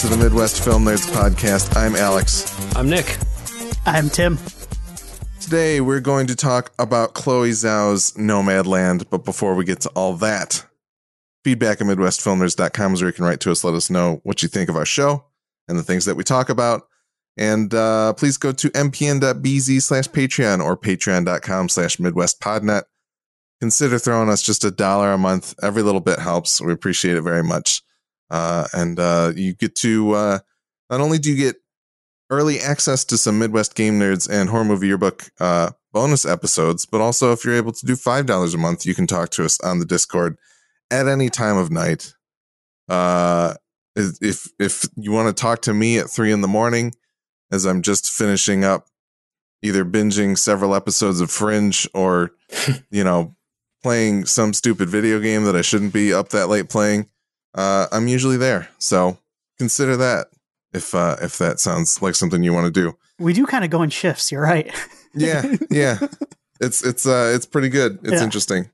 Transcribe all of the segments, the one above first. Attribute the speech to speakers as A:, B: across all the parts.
A: and welcome to the Midwest Film Nerds podcast. I'm Alex.
B: I'm Nick.
C: I'm Tim.
A: Today we're going to talk about Chloe Zhao's Nomadland, but before we get to all that, feedback at MidwestFilmNerds.com is where you can write to us, let us know what you think of our show and the things that we talk about. And uh, please go to mpn.bz slash Patreon or patreon.com slash MidwestPodnet. Consider throwing us just a dollar a month. Every little bit helps. We appreciate it very much. Uh, and uh, you get to uh, not only do you get early access to some Midwest Game Nerds and Horror Movie Yearbook uh, bonus episodes, but also if you're able to do five dollars a month, you can talk to us on the Discord at any time of night. Uh, if if you want to talk to me at three in the morning, as I'm just finishing up either binging several episodes of Fringe or you know playing some stupid video game that I shouldn't be up that late playing uh, I'm usually there. So consider that if uh, if that sounds like something you want to do.
C: We do kind of go in shifts. You're right.
A: yeah, yeah. It's it's uh it's pretty good. It's yeah. interesting.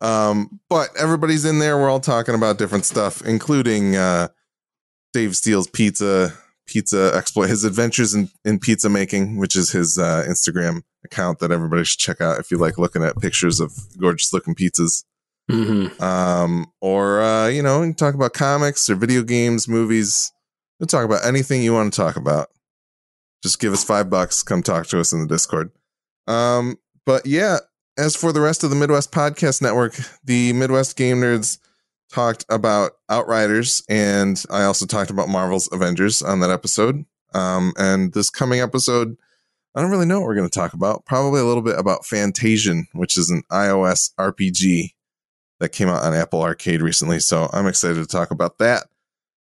A: Um, but everybody's in there. We're all talking about different stuff, including uh, Dave Steele's pizza pizza exploit, his adventures in, in pizza making, which is his uh, Instagram account that everybody should check out if you like looking at pictures of gorgeous looking pizzas. Mm-hmm. Um, or uh, you know, talk about comics or video games, movies. We'll talk about anything you want to talk about. Just give us five bucks. Come talk to us in the Discord. Um, but yeah, as for the rest of the Midwest Podcast Network, the Midwest Game Nerds talked about Outriders, and I also talked about Marvel's Avengers on that episode. Um, and this coming episode, I don't really know what we're going to talk about. Probably a little bit about Fantasian, which is an iOS RPG that came out on Apple Arcade recently. So I'm excited to talk about that.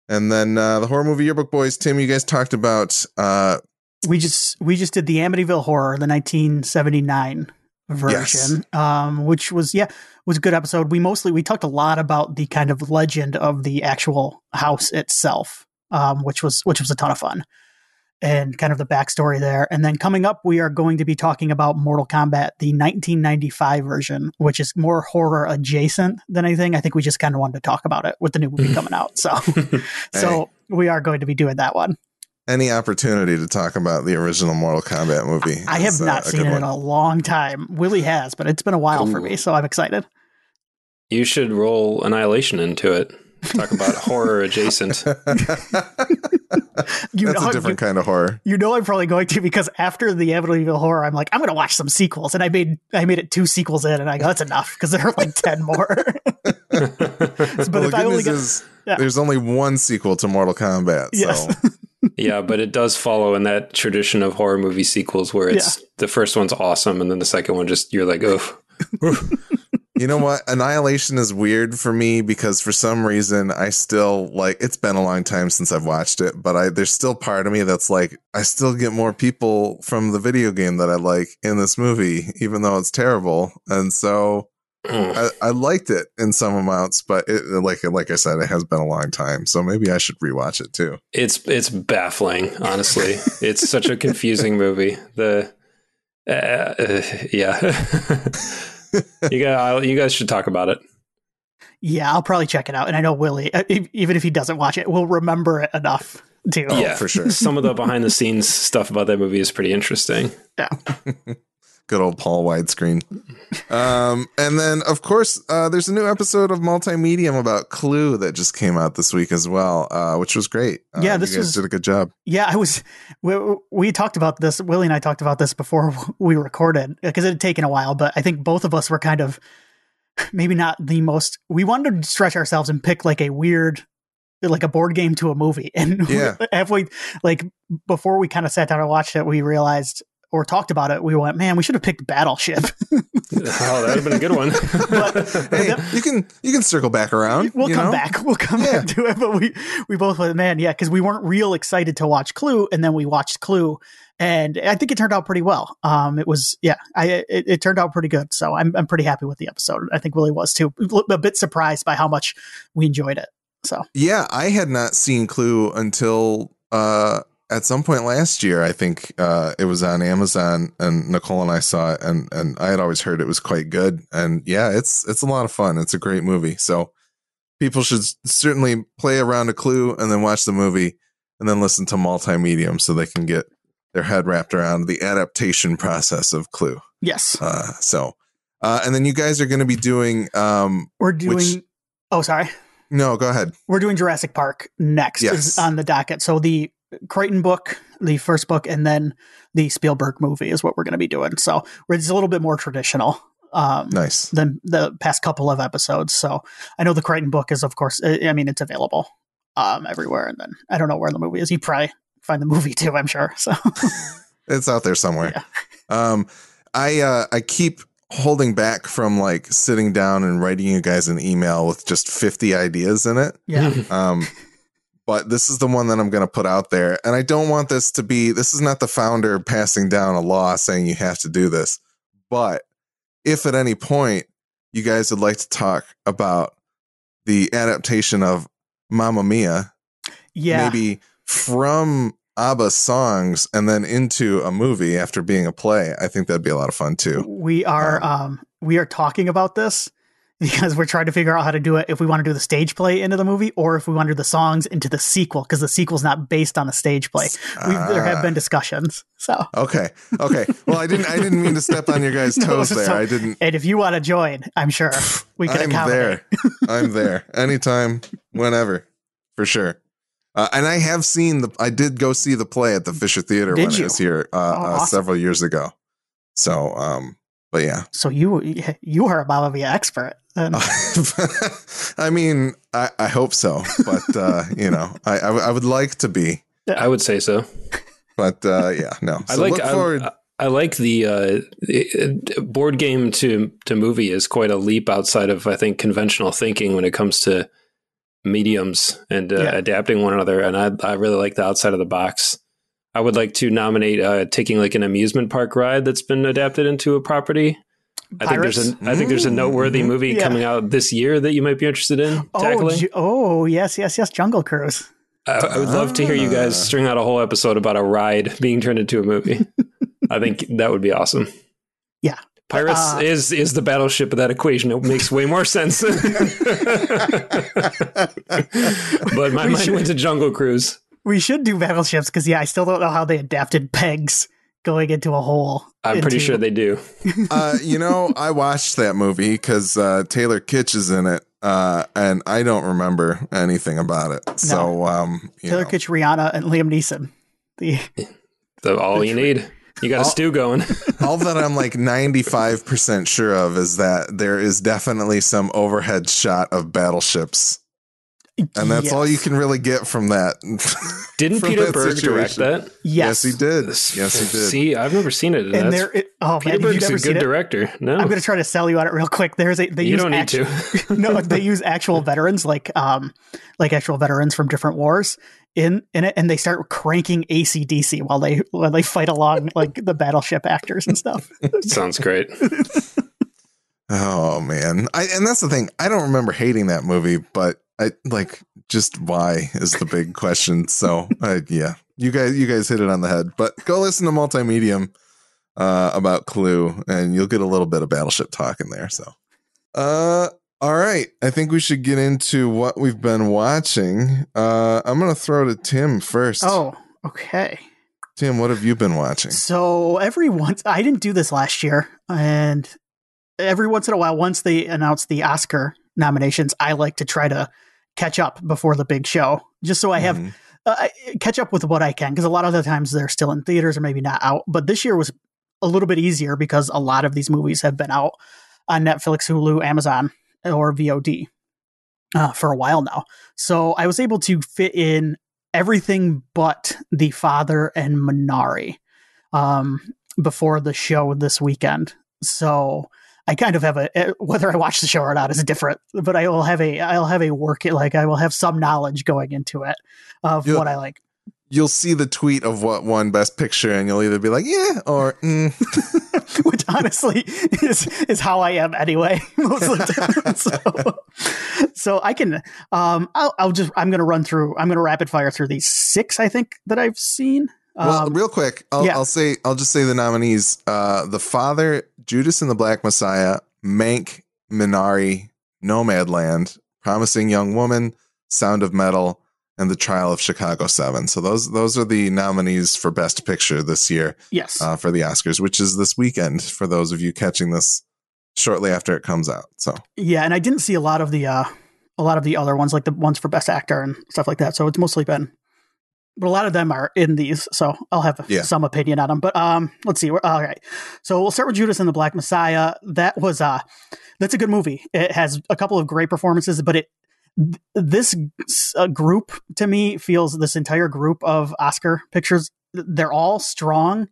A: And then uh, the horror movie yearbook boys, Tim, you guys talked about. Uh,
C: we just we just did the Amityville Horror, the 1979 version, yes. um, which was yeah was a good episode. We mostly we talked a lot about the kind of legend of the actual house itself, um, which was which was a ton of fun and kind of the backstory there. And then coming up, we are going to be talking about Mortal Kombat, the 1995 version, which is more horror adjacent than anything. I think we just kind of wanted to talk about it with the new movie coming out. So, so we are going to be doing that one.
A: Any opportunity to talk about the original Mortal Kombat movie?
C: I have not uh, seen it one. in a long time. Willie has, but it's been a while Ooh. for me, so I'm excited.
B: You should roll Annihilation into it. Talk about horror adjacent.
A: you That's know, a different you, kind of horror.
C: You know, I'm probably going to because after the Amityville Evil horror, I'm like, I'm going to watch some sequels, and I made I made it two sequels in, and I go, that's enough because there are like ten more. but
A: well, if I only get, is, yeah. there's only one sequel to Mortal Kombat. So. Yes.
B: yeah, but it does follow in that tradition of horror movie sequels where it's yeah. the first one's awesome, and then the second one just you're like, oh.
A: You know what? Annihilation is weird for me because for some reason I still like it's been a long time since I've watched it, but I there's still part of me that's like I still get more people from the video game that I like in this movie, even though it's terrible. And so I, I, liked it in some amounts, but it, like like I said, it has been a long time, so maybe I should rewatch it too.
B: It's it's baffling, honestly. it's such a confusing movie. The uh, uh, yeah. you guys, you guys should talk about it.
C: Yeah, I'll probably check it out. And I know Willie, uh, even if he doesn't watch it, will remember it enough to.
B: Yeah, for sure. Some of the behind the scenes stuff about that movie is pretty interesting.
C: Yeah.
A: Good old Paul widescreen. Um, and then, of course, uh, there's a new episode of Multimedium about Clue that just came out this week as well, uh, which was great. Uh,
C: yeah, this was,
A: did a good job.
C: Yeah, I was. We, we talked about this. Willie and I talked about this before we recorded because it had taken a while, but I think both of us were kind of maybe not the most. We wanted to stretch ourselves and pick like a weird like a board game to a movie. And yeah. halfway, like before we kind of sat down and watched it, we realized or talked about it, we went, man, we should have picked Battleship.
B: oh, that would have been a good one. but,
A: hey, you can you can circle back around.
C: We'll come
A: know?
C: back. We'll come yeah. back to it. But we we both went, man, yeah, because we weren't real excited to watch Clue, and then we watched Clue, and I think it turned out pretty well. Um, it was yeah, I it, it turned out pretty good. So I'm I'm pretty happy with the episode. I think Willie was too. A bit surprised by how much we enjoyed it. So
A: yeah, I had not seen Clue until uh at some point last year, I think uh, it was on Amazon, and Nicole and I saw it, and and I had always heard it was quite good, and yeah, it's it's a lot of fun. It's a great movie. So people should certainly play around a clue and then watch the movie and then listen to Multimedium so they can get their head wrapped around the adaptation process of clue
C: Yes,
A: uh, so uh, and then you guys are going to be doing um,
C: we're doing.
A: which-
C: oh, sorry.
A: no go ahead
C: We're doing Jurassic Park next
A: Yes.
C: is on the docket. So the Crichton book, the first book, and then the Spielberg movie is what we're going to be doing. So we're a little bit more traditional um,
A: nice
C: than the past couple of episodes. So I know the Crichton book is, of course, I mean, it's available um, everywhere. And then I don't know where the movie is. You probably find the movie too, I'm sure. So
A: it's out there somewhere um i uh i keep holding back from like sitting down and writing you guys an email with just 50 ideas in it
C: yeah,
A: um but this is the one that i'm going to put out there and i don't want this to be this is not the founder passing down a law saying you have to do this but if at any point you guys would like to talk about the adaptation of mamma mia
C: yeah.
A: maybe from ABBA songs and then into a movie after being a play. I think that'd be a lot of fun too.
C: We are um, we are talking about this because we're trying to figure out how to do it if we want to do the stage play into the movie or if we want to do the songs into the sequel because the sequel's not based on a stage play. We've, there have
A: Ah.
C: been discussions. So
A: Okay. Okay. Well, I didn't. I didn't mean to step on your guys'
C: No,
A: toes
C: so-
A: there. I didn't.
C: and if you want to join, I'm sure we can
A: I'm
C: accommodate.
A: there. I'm there. Anytime, whenever, for sure. Uh, and I have seen the. I did go see the play at the Fisher Theater
C: Did
A: when
C: you?
A: it was here uh,
C: Oh,
A: uh,
C: awesome.
A: several years ago. So, um, but yeah.
C: So you you are a Mamma Mia expert. And
A: I mean, I, I hope so, but uh, you know, I I would like to be,
B: I would say so.
A: but uh, yeah, no.
B: I like
A: look forward.
B: I, I like the uh, board game to to movie is quite a leap outside of I think conventional thinking when it comes to mediums and uh,
C: Yeah.
B: adapting one another. And I I really like the outside of the box. I would like to nominate uh, taking like an amusement park ride that's been adapted into a property. I think there's
C: Pirates?
B: a I think there's a noteworthy
A: mhm.
B: movie
C: Yeah.
B: coming out this year that you might be interested in
C: oh,
B: tackling.
C: Ju- oh yes, yes, yes, Jungle Cruise.
B: I, I would love to hear you guys
A: Ah.
B: string out a whole episode about a ride being turned into a movie. I think that would be awesome.
C: Yeah.
B: Pirates
C: Uh,
B: is is the battleship of that equation. It makes way more sense. but my
C: We
B: mind
C: should-
B: went to Jungle Cruise.
C: We should do battleships because yeah, I still don't know how they adapted pegs going into a hole.
B: I'm pretty sure they do.
A: uh, you know, I watched that movie because uh, Taylor Kitsch is in it, uh, and I don't remember anything about it. So, um, you
C: Taylor
A: know.
C: Kitsch, Rihanna, and Liam Neeson. The
B: So all you need. You got a stew going.
A: all that I'm like 95% sure of is that there is definitely some overhead shot of battleships. And that's all you can really get from that.
B: Didn't
A: From
B: Peter
A: that
B: Berg direct that?
C: Yes,
A: he did. Yes, he did.
B: See, I've never seen it.
C: And
B: That's-
C: there, it, oh
B: Peter
C: man,
B: Berg's a good
C: seen it?
B: director. No,
C: I'm going to try to sell you on it real quick. There's a they
B: you
C: use
B: don't need
C: actu-
B: to.
C: no, they use actual veterans like um like actual veterans from different wars in in it, and they start cranking ACDC while they while they fight along like the battleship actors and stuff.
B: Sounds great.
A: Oh man, I, and that's the thing. I don't remember hating that movie, but I like just why is the big question. So uh, yeah, you guys, you guys hit it on the head. But go listen to Multimedium uh, about Clue, and you'll get a little bit of Battleship talk in there. So, uh, all right, I think we should get into what we've been watching. Uh, I'm gonna throw to Tim first.
C: Oh, okay.
A: Tim, what have you been watching?
C: So every once I didn't do this last year, and every once in a while, once they announce the Oscar nominations, I like to try to catch up before the big show, just so I have
A: Mhm.
C: uh, catch up with what I can because a lot of the times they're still in theaters or maybe not out. But this year was a little bit easier because a lot of these movies have been out on Netflix, Hulu, Amazon, or VOD uh, for a while now. So I was able to fit in everything but The Father and Minari um, before the show this weekend. So I kind of have a eh, whether I watch the show or not is different, but I will have a I'll have a work like I will have some knowledge going into it of
A: Yeah.
C: what I like.
A: You'll see the tweet of what won Best Picture, and you'll either be like, "Yeah," or mm.
C: which honestly is is how I am anyway most of the time. So, so I can um I'll, I'll just I'm gonna run through I'm gonna rapid fire through these six I think that I've seen.
A: Well,
C: Um,
A: real quick, I'll,
C: yeah.
A: I'll say I'll just say the nominees: uh, the Father, Judas and the Black Messiah, Mank, Minari, Nomadland, Promising Young Woman, Sound of Metal, and The Trial of Chicago 7. So those those are the nominees for Best Picture this year
C: Yes.
A: uh, for the Oscars, which is this weekend for those of you catching this shortly after it comes out. So
C: yeah, and I didn't see a lot of the uh a lot of the other ones, like the ones for best actor and stuff like that. So it's mostly been but a lot of them are in these, so I'll have
A: Yeah.
C: some opinion on them. But um, let's see. We're, all right, so we'll start with Judas and the Black Messiah. That was uh, that's a good movie. It has a couple of great performances, but it this uh, group to me feels this entire group of Oscar pictures. They're all strong,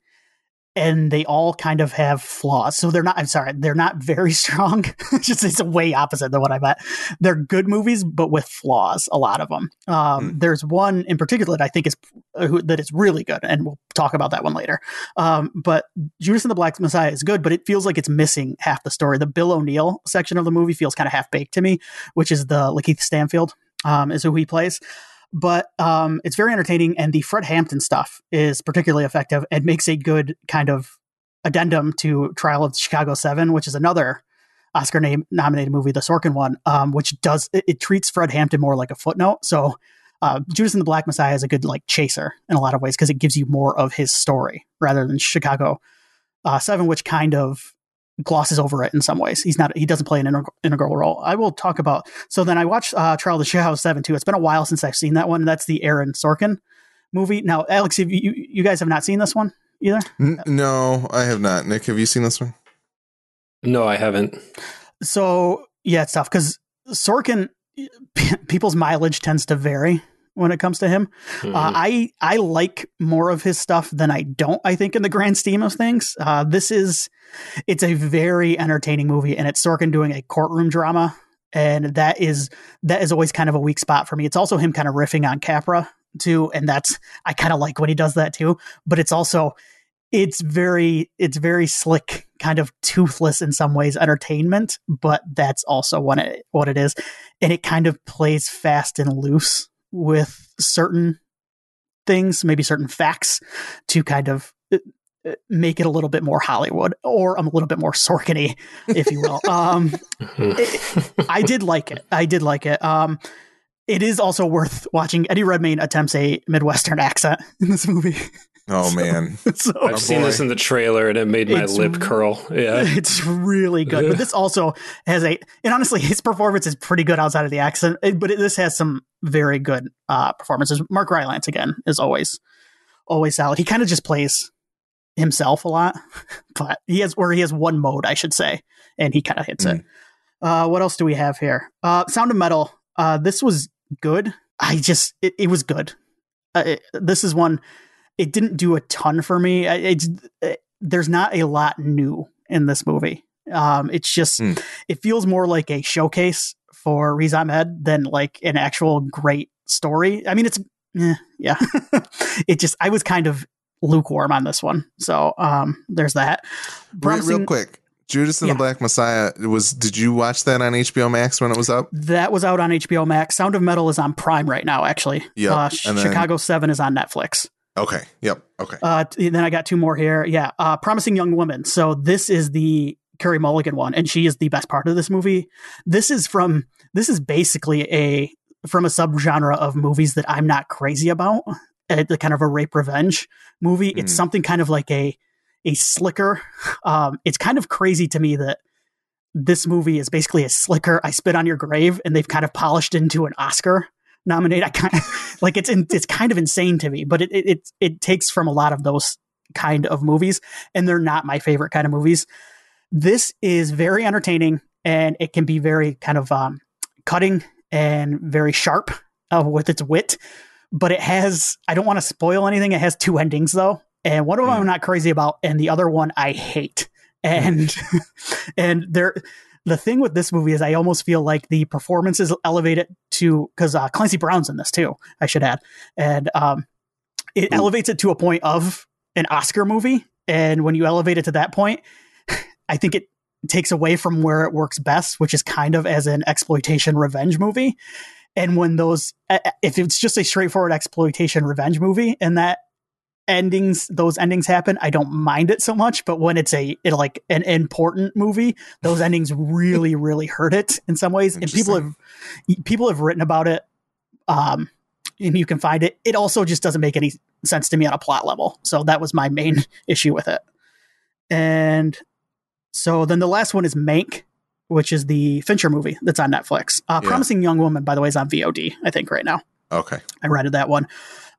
C: and they all kind of have flaws. So they're not. I'm sorry, they're not very strong. it's just it's way opposite than what I meant. They're good movies, but with flaws. A lot of them. Um,
A: Hmm.
C: There's one in particular that I think is uh, who- that is really good, and we'll talk about that one later. Um, but Judas and the Black Messiah is good, but it feels like it's missing half the story. The Bill O'Neal section of the movie feels kind of half baked to me, which is the LaKeith Stanfield um, is who he plays. But um, it's very entertaining, and the Fred Hampton stuff is particularly effective and makes a good kind of addendum to Trial of the Chicago Seven, which is another Oscar name nominated movie, the Sorkin one, um, which does it, it treats Fred Hampton more like a footnote. So uh, Judas and the Black Messiah is a good like chaser in a lot of ways because it gives you more of his story rather than Chicago uh, Seven, which kind of glosses over it in some ways. He's not he doesn't play an integral, integral role. I will talk about. So then I watched uh, Trial of the Chicago Seven too. It's been a while since I've seen that one. That's the Aaron Sorkin movie. Now, Alex, have you you guys have not seen this one either?
A: N- no, I have not. Nick, have you seen this one?
B: No, I haven't.
C: So yeah, it's tough because Sorkin, people's mileage tends to vary when it comes to him.
B: Mhm.
C: Uh, I I like more of his stuff than I don't. I think in the grand scheme of things, uh, this is it's a very entertaining movie, and it's Sorkin doing a courtroom drama, and that is that is always kind of a weak spot for me. It's also him kind of riffing on Capra too, and that's I kind of like when he does that too. But it's also it's very it's very slick, kind of toothless in some ways entertainment, but that's also what it what it is, and it kind of plays fast and loose with certain things, maybe certain facts, to kind of uh, uh, make it a little bit more Hollywood or a little bit more Sorkin-y, if you will. um,
B: Mhm.
C: I did like it. I did like it. Um, it is also worth watching. Eddie Redmayne attempts a Midwestern accent in this movie.
A: Oh
C: So-
A: man,
C: so
B: I've
A: Oh,
B: seen
A: boy.
B: this in the trailer and it made my
C: It's
B: lip curl. Yeah.
C: it's really good. But this also has a, and honestly, his performance is pretty good outside of the accent. But it, this has some very good uh, performances. Mark Rylance again is always, always solid. He kind of just plays himself a lot, but he has where he has one mode, I should say, and he kind of hits it. Uh, what else do we have here? Uh, Sound of Metal. Uh, this was good. I just it, it was good. Uh, it- this is one. It didn't do a ton for me. I- It's it, there's not a lot new in this movie. Um, it's just
A: Hmm.
C: it feels more like a showcase for Riz Ahmed than like an actual great story. I mean, it's eh, yeah. it just I was kind of lukewarm on this one. So um, there's that. Promising-
A: real quick, Judas and
C: Yeah.
A: the Black Messiah was. Did you watch that on HBO Max when it was up?
C: That was out on HBO Max. Sound of Metal is on Prime right now, actually.
A: Yep.
C: Uh,
A: And then-
C: Chicago 7 is on Netflix.
A: Okay. Yep. Okay.
C: Uh, then I got two more here. Yeah. Uh, Promising Young Woman. So this is the Carey Mulligan one, and she is the best part of this movie. This is from, this is basically a, from a subgenre of movies that I'm not crazy about. The kind of a rape revenge movie. It's
A: Mm.
C: something kind of like a, a slicker. Um, it's kind of crazy to me that this movie is basically a slicker. I spit on your grave, and they've kind of polished into an Oscar nominate. I kind of like it's in, it's kind of insane to me, but it, it it takes from a lot of those kind of movies, and they're not my favorite kind of movies. This is very entertaining, and it can be very kind of um, cutting and very sharp uh, with its wit. But it has I don't want to spoil anything. It has two endings though, and one of them
A: Mm.
C: I'm not crazy about, and the other one I hate. And and there the thing with this movie is I almost feel like the performances elevate it to because uh, Clancy Brown's in this too. I should add, and um, it
A: Ooh.
C: elevates it to a point of an Oscar movie. And when you elevate it to that point, I think it takes away from where it works best, which is kind of as an exploitation revenge movie. And when those, if it's just a straightforward exploitation revenge movie, and that endings those endings happen, I don't mind it so much. But when it's a it, like an important movie, those endings really really hurt it in some ways. And people have people have written about it. Um, and you can find it. It also just doesn't make any sense to me on a plot level. So that was my main issue with it. And so then the last one is Mank, which is the Fincher movie that's on Netflix. Uh,
A: Yeah.
C: Promising Young Woman, by the way, is on VOD, I think, right now.
A: Okay.
C: I rented that one.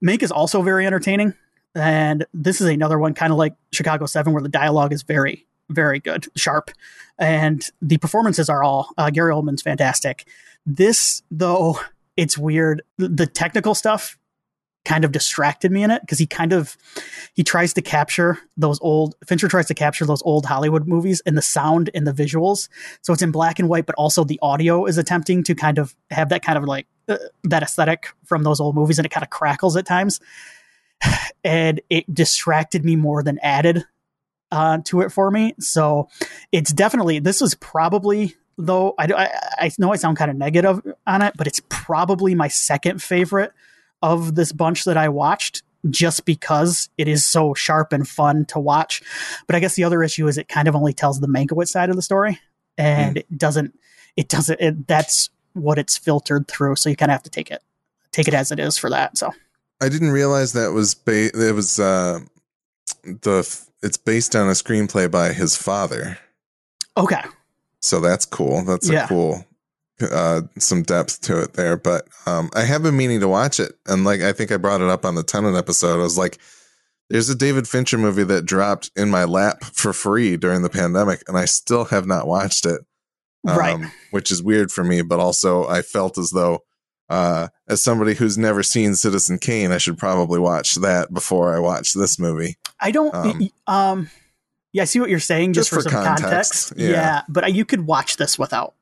C: Mank is also very entertaining. And this is another one, kind of like Chicago 7, where the dialogue is very, very good, sharp. And the performances are all, uh, Gary Oldman's fantastic. This, though, it's weird. The, technical stuff kind of distracted me in it because he kind of he tries to capture those old Fincher tries to capture those old Hollywood movies and the sound and the visuals. So it's in black and white, but also the audio is attempting to kind of have that kind of like uh, that aesthetic from those old movies, and it kind of crackles at times. And it distracted me more than added uh, to it for me. So it's definitely this was probably though I, I, I know I sound kind of negative on it, but it's probably my second favorite of this bunch that I watched just because it is so sharp and fun to watch. But I guess the other issue is it kind of only tells the Mankiewicz side of the story and it doesn't it doesn't it, that's what it's filtered through so you kind of have to take it take it as it is for that. So
A: I didn't realize that was ba- it was uh the it's based on a screenplay by his father.
C: okay.
A: So that's cool. That's a cool uh some depth to it there, but um I have been meaning to watch it and like I think I brought it up on the Tenet episode. I was like there's a David Fincher movie that dropped in my lap for free during the pandemic and I still have not watched it. Um,
C: Right.
A: which is weird for me, but also I felt as though uh, as somebody who's never seen Citizen Kane, I should probably watch that before I watch this movie.
C: I don't
A: Um,
C: um, yeah, I see what you're saying just,
A: Just
C: for,
A: for
C: some
A: context,
C: context.
A: yeah.
C: Yeah. but uh, you could watch this without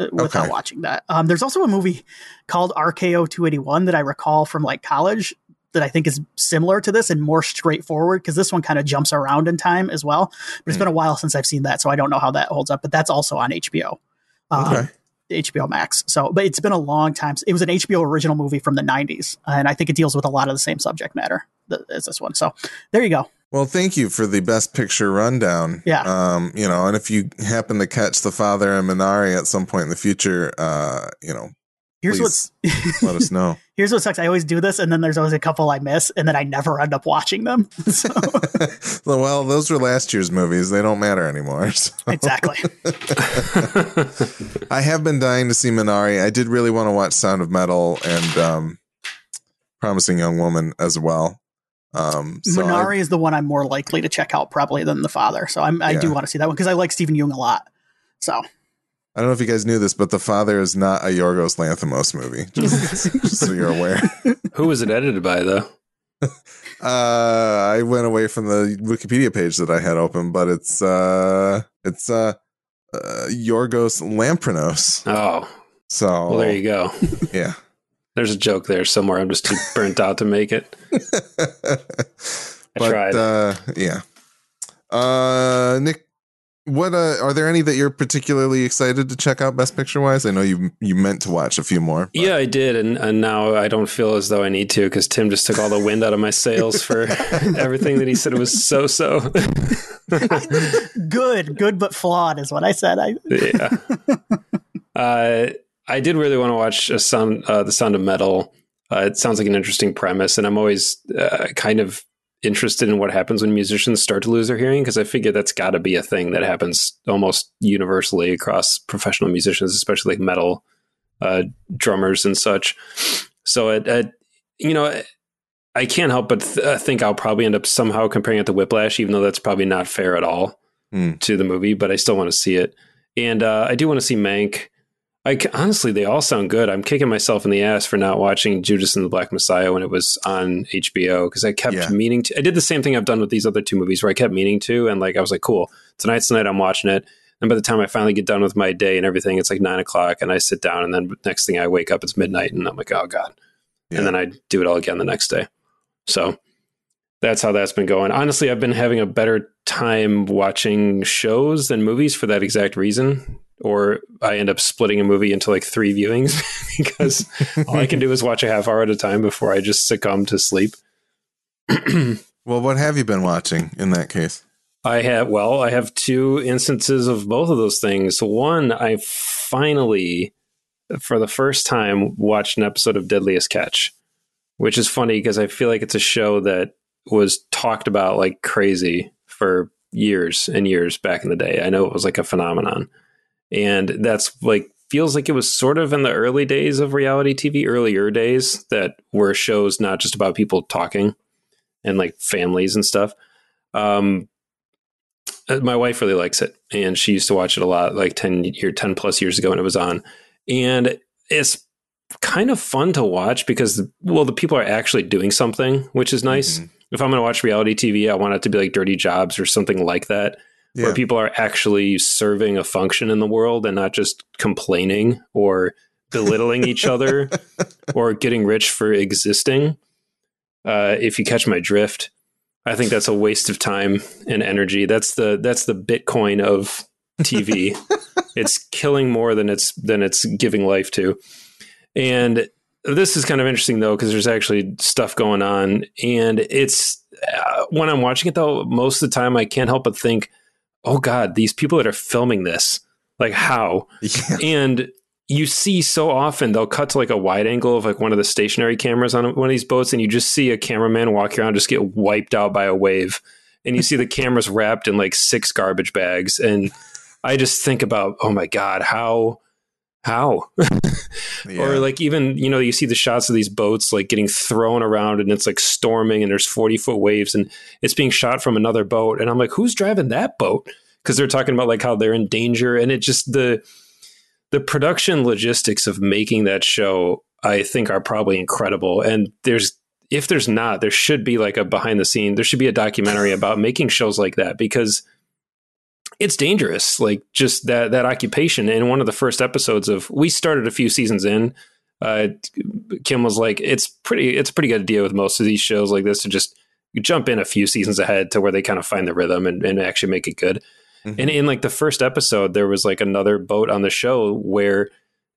C: uh, without
A: Okay.
C: watching that. Um, there's also a movie called RKO 281 that I recall from like college that I think is similar to this and more straightforward because this one kind of jumps around in time as well. But it's
A: Hmm.
C: been a while since I've seen that, so I don't know how that holds up. But that's also on HBO. Um,
A: Okay.
C: HBO Max. So, but it's been a long time. It was an HBO original movie from the 90s, and I think it deals with a lot of the same subject matter as this one. So, there you go.
A: Well, thank you for the best picture rundown.
C: Yeah.
A: Um, you know, and if you happen to catch the father and Minari at some point in the future, uh, you know,
C: Here's what's
A: let us know.
C: Here's what sucks. I always do this, and then there's always a couple I miss, and then I never end up watching them. So,
A: well, those were last year's movies. They don't matter anymore. so.
C: exactly.
A: I have been dying to see Minari. I did really want to watch Sound of Metal and um, Promising Young Woman as well. Um, so I-
C: Minari is the one I'm more likely to check out probably than the father. So I'm, I do want to see that one because I like Steven Yeun a lot. So
A: I don't know if you guys knew this, but The Father is not a Yorgos Lanthimos movie. Just, just so you're aware.
B: Who was it edited by though?
A: Uh, I went away from the Wikipedia page that I had open, but it's uh, it's uh, uh Yorgos Lamprinos.
B: Oh,
A: So
B: well, there you go.
A: yeah.
B: There's a joke there somewhere. I'm just too burnt out to make it.
A: but
B: tried.
A: uh, yeah. Uh, Nick, what uh, are there any that you're particularly excited to check out Best Picture wise? I know you you meant to watch a few more. but-
B: Yeah, I did, and, and now I don't feel as though I need to because Tim just took all the wind out of my sails for everything that he said was so so.
C: good, good but flawed is what I said. I
B: yeah. Uh, I did really want to watch a sound, uh, the Sound of Metal. Uh, it sounds like an interesting premise, and I'm always uh, kind of interested in what happens when musicians start to lose their hearing because I figure that's got to be a thing that happens almost universally across professional musicians, especially like metal uh, drummers and such. So, it, it, you know, I can't help but th- uh, think I'll probably end up somehow comparing it to Whiplash, even though that's probably not fair at all
A: Hmm.
B: to the movie. But I still want to see it, and uh, I do want to see Mank. I honestly, they all sound good. I'm kicking myself in the ass for not watching Judas and the Black Messiah when it was on HBO because I kept
A: Yeah.
B: meaning to. I did the same thing I've done with these other two movies where I kept meaning to, and like I was like, cool, tonight's the night I'm watching it. And by the time I finally get done with my day and everything, it's like nine o'clock, and I sit down, and then next thing I wake up, it's midnight, and I'm like, oh god.
A: Yeah.
B: And then I do it all again the next day. So that's how that's been going. Honestly, I've been having a better time watching shows than movies for that exact reason. Or I end up splitting a movie into like three viewings because all I can do is watch a half hour at a time before I just succumb to sleep.
A: well, what have you been watching in that case?
B: I have well, I have two instances of both of those things. One, I finally, for the first time, watched an episode of Deadliest Catch, which is funny because I feel like it's a show that was talked about like crazy for years and years back in the day. I know it was like a phenomenon. And that's like feels like it was sort of in the early days of reality TV, earlier days that were shows not just about people talking and like families and stuff. Um, uh, my wife really likes it, and she used to watch it a lot, like ten year, ten plus years ago when it was on, and it's kind of fun to watch because well, the people are actually doing something, which is nice. Mm-hmm. If I'm going to watch reality TV, I want it to be like Dirty Jobs or something like that, yeah. where people are actually serving a function in the world and not just complaining or belittling each other or getting rich for existing. Uh, if you catch my drift, I think that's a waste of time and energy. That's the that's the Bitcoin of TV. it's killing more than it's than it's giving life to. And this is kind of interesting though because there's actually stuff going on and it's uh, when I'm watching it though most of the time I can't help but think oh god these people that are filming this like how? Yeah. and you see so often they'll cut to like a wide angle of like one of the stationary cameras on one of these boats and you just see a cameraman walk around just get wiped out by a wave. And you see the cameras wrapped in like six garbage bags. And i just think about oh my god how how yeah. or like even you know you see the shots of these boats like getting thrown around and it's like storming and there's 40 foot waves and it's being shot from another boat and i'm like who's driving that boat because they're talking about like how they're in danger and it just the the production logistics of making that show, I think, are probably incredible. And there's if there's not, there should be like a behind the scene. There should be a documentary about making shows like that because it's dangerous. Like just that that occupation. In one of the first episodes of, we started a few seasons in. Uh, Kim was like, "It's pretty. It's a pretty good idea with most of these shows like this to just jump in a few seasons ahead to where they kind of find the rhythm and, and actually make it good." Mm-hmm. And in like the first episode, there was like another boat on the show where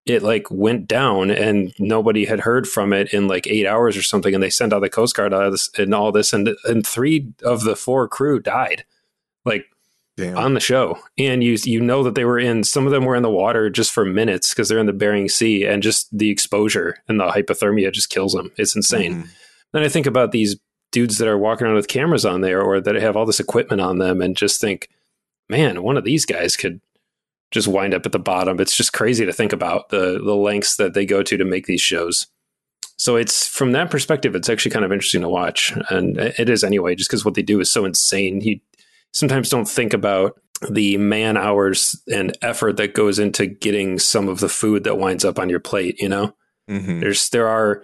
B: it like went down and nobody had heard from it in like eight hours or something. And they sent out the Coast Guard out and all this, and and three of the four crew died, like Damn. on the show. And you you know that they were in some of them were in the water just for minutes because they're in the Bering Sea, and just the exposure and the hypothermia just kills them. It's insane. Mm-hmm. Then I think about these dudes that are walking around with cameras on there or that have all this equipment on them, and just think man, one of these guys could just wind up at the bottom. It's just crazy to think about the the lengths that they go to to make these shows. So it's from that perspective, it's actually kind of interesting to watch, and it is anyway, just because what they do is so insane. You sometimes don't think about the man hours and effort that goes into getting some of the food that winds up on your plate. You know, mm-hmm. there's there are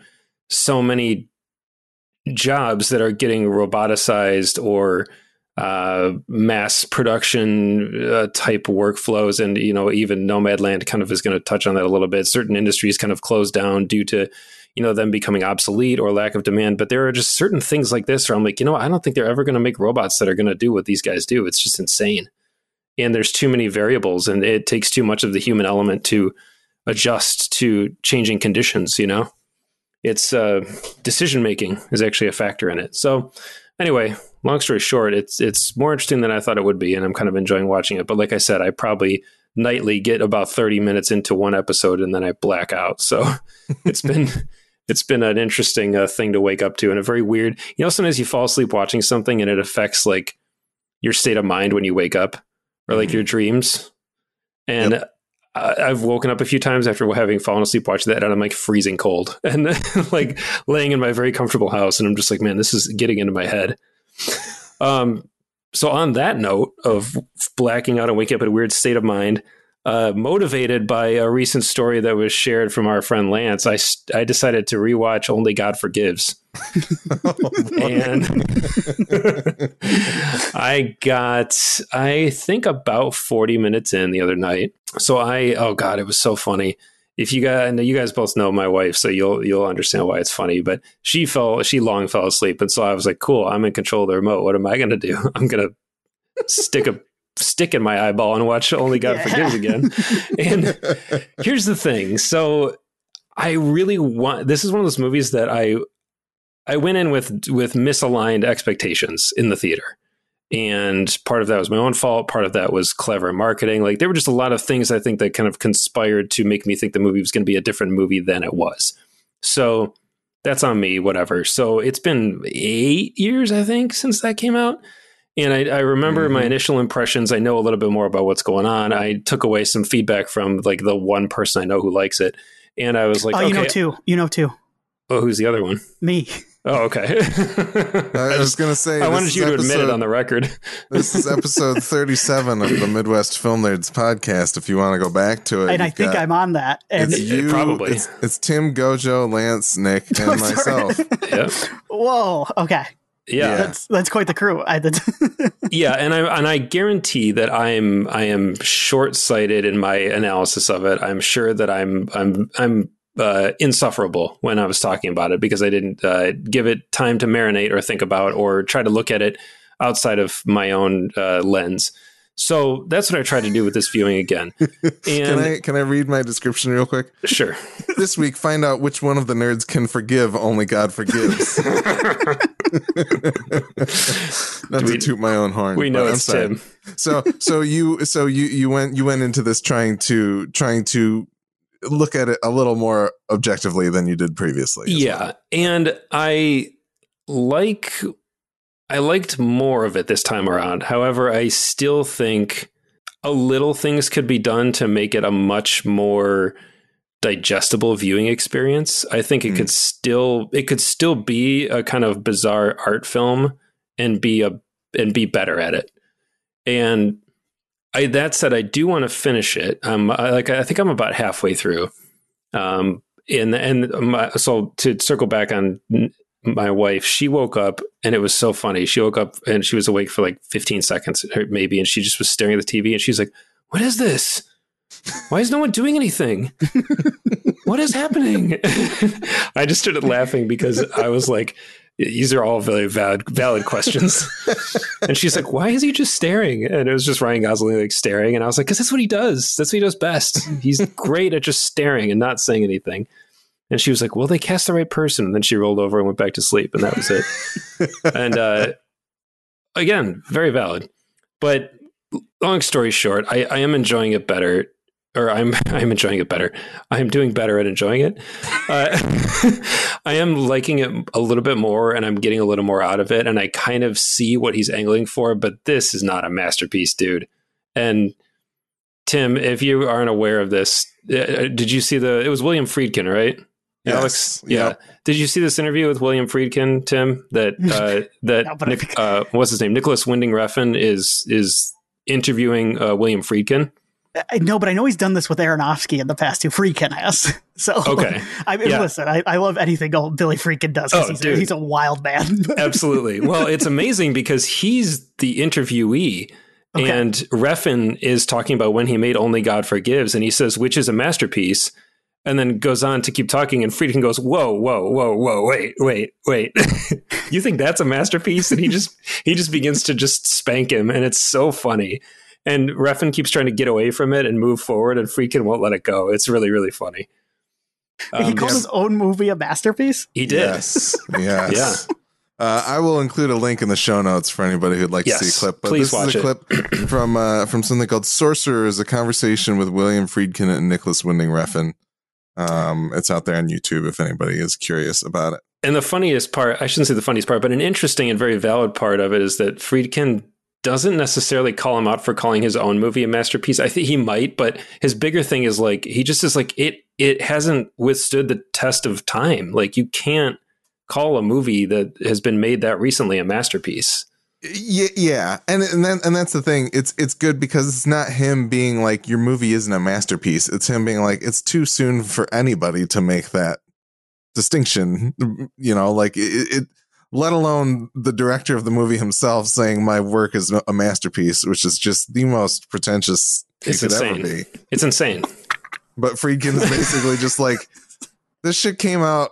B: so many jobs that are getting roboticized or uh, mass production uh, type workflows, and you know even Nomadland kind of is going to touch on that a little bit. Certain industries kind of close down due to you know them becoming obsolete or lack of demand. But there are just certain things like this where I'm like, you know, I don't think they're ever going to make robots that are going to do what these guys do. It's just insane, and there's too many variables, and it takes too much of the human element to adjust to changing conditions. You know, it's uh, decision making is actually a factor in it. So anyway, long story short, it's it's more interesting than I thought it would be, and I'm kind of enjoying watching it. But like I said, I probably nightly get about 30 minutes into one episode and then I black out. So it's been it's been an interesting uh, thing to wake up to and a very weird. You know, sometimes you fall asleep watching something and it affects like your state of mind when you wake up or like mm-hmm. your dreams. And yep. I've woken up a few times after having fallen asleep watching that, and I'm like freezing cold and like laying in my very comfortable house, and I'm just like, man, this is getting into my head. Um, so on that note of blacking out and waking up in a weird state of mind, uh, motivated by a recent story that was shared from our friend Lance, I, I decided to rewatch Only God Forgives. oh, and I got, I think, about 40 minutes in the other night. So I, oh God, it was so funny if you guys, and you guys both know my wife, so you'll you'll understand why it's funny. But she fell, she long fell asleep, and so I was like, "Cool, I'm in control of the remote. What am I going to do? I'm going to stick a stick in my eyeball and watch Only God yeah. Forgives again." and here's the thing: so I really want. This is one of those movies that I I went in with with misaligned expectations in the theater. And part of that was my own fault. Part of that was clever marketing. Like there were just a lot of things I think that kind of conspired to make me think the movie was going to be a different movie than it was. So that's on me, whatever. So it's been eight years, I think, since that came out. And I, I remember mm-hmm. my initial impressions. I know a little bit more about what's going on. I took away some feedback from like the one person I know who likes it. And I was like,
C: oh,
B: okay.
C: you know two. You know two.
B: Oh, who's the other one?
C: Me.
B: Oh, okay.
A: I was going to say.
B: I wanted you to episode, admit it on the record.
A: this is episode 37 of the Midwest Film Nerds podcast. If you want to go back to it,
C: and I think got, I'm on that. And
A: it's you, probably it's, it's, Tim, Gojo, Lance, Nick, and myself.
B: yeah.
C: Whoa. Okay.
B: Yeah,
C: that's that's quite the crew. I did.
B: yeah, and I and I guarantee that I'm I am short sighted in my analysis of it. I'm sure that I'm I'm I'm uh, insufferable when I was talking about it because I didn't uh, give it time to marinate or think about or try to look at it outside of my own uh, lens. So that's what I tried to do with this viewing again.
A: And can I can I read my description real quick?
B: Sure.
A: this week, find out which one of the nerds can forgive only God forgives. Not we, to toot my own horn.
B: We know it's Tim.
A: So so you so you you went you went into this trying to trying to look at it a little more objectively than you did previously.
B: Yeah. Well. And I like I liked more of it this time around. However, I still think a little things could be done to make it a much more digestible viewing experience. I think it mm. could still it could still be a kind of bizarre art film and be a and be better at it. And I, that said, I do want to finish it. Um, I, like I think I'm about halfway through. Um, and and my, so to circle back on my wife, she woke up and it was so funny. She woke up and she was awake for like 15 seconds, maybe, and she just was staring at the TV and she's like, "What is this? Why is no one doing anything? what is happening?" I just started laughing because I was like, these are all very valid valid questions. and she's like, why is he just staring? And it was just Ryan Gosling like staring. And I was like, because that's what he does. That's what he does best. He's great at just staring and not saying anything. And she was like, well, they cast the right person. And then she rolled over and went back to sleep. And that was it. and uh, again, very valid. But long story short, I, I am enjoying it better or I'm I'm enjoying it better. I am doing better at enjoying it. Uh, I am liking it a little bit more, and I'm getting a little more out of it. And I kind of see what he's angling for, but this is not a masterpiece, dude. And Tim, if you aren't aware of this, uh, uh did you see the? It was William Friedkin, right?
A: Yes. Alex,
B: yeah. Yep. Did you see this interview with William Friedkin, Tim? That uh, that no, Nick, uh, what's his name? Nicolas Winding Refn is is interviewing uh, William Friedkin.
C: I know, but I know he's done this with Aronofsky in the past too. Friedkin has. So
B: okay,
C: I mean, yeah. listen, I, I love anything Billy Friedkin does because oh, he's, dude. he's a wild man.
B: Absolutely. Well, it's amazing because he's the interviewee. Okay. And Refn is talking about when he made Only God Forgives, and he says, which is a masterpiece, and then goes on to keep talking. And Friedkin goes, "Whoa, whoa, whoa, whoa, wait, wait, wait! you think that's a masterpiece?" And he just he just begins to just spank him, and it's so funny. And Refn keeps trying to get away from it and move forward, and Friedkin won't let it go. It's really, really funny.
C: Um, he called his own movie a masterpiece.
B: He did.
A: Yes. Yes. yeah. Uh, I will include a link in the show notes for anybody who'd like yes, to see a clip.
B: But please this is a
A: clip from uh, from something called "Sorcerers," a conversation with William Friedkin and Nicolas Winding Refn. Um, it's out there on YouTube if anybody is curious about it.
B: And the funniest part, I shouldn't say the funniest part, but an interesting and very valid part of it is that Friedkin doesn't necessarily call him out for calling his own movie a masterpiece. I think he might, but his bigger thing is like he just is like it it hasn't withstood the test of time. Like you can't call a movie that has been made that recently a masterpiece.
A: Yeah, yeah, and and then and that's the thing. It's it's good because it's not him being like your movie isn't a masterpiece. It's him being like it's too soon for anybody to make that distinction. You know, like it, it let alone the director of the movie himself saying my work is a masterpiece, which is just the most pretentious it's insane.
B: It's insane.
A: But Friedkin is basically just like this shit came out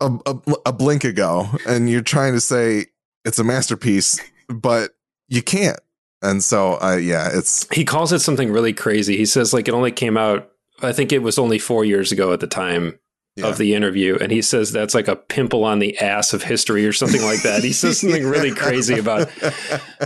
A: a, a, a blink ago, and you're trying to say it's a masterpiece, but you can't. And so, uh, yeah, it's
B: he calls it something really crazy. He says like it only came out. I think it was only four years ago at the time
A: Yeah.
B: of the interview, and he says that's like a pimple on the ass of history or something like that. He says something really crazy about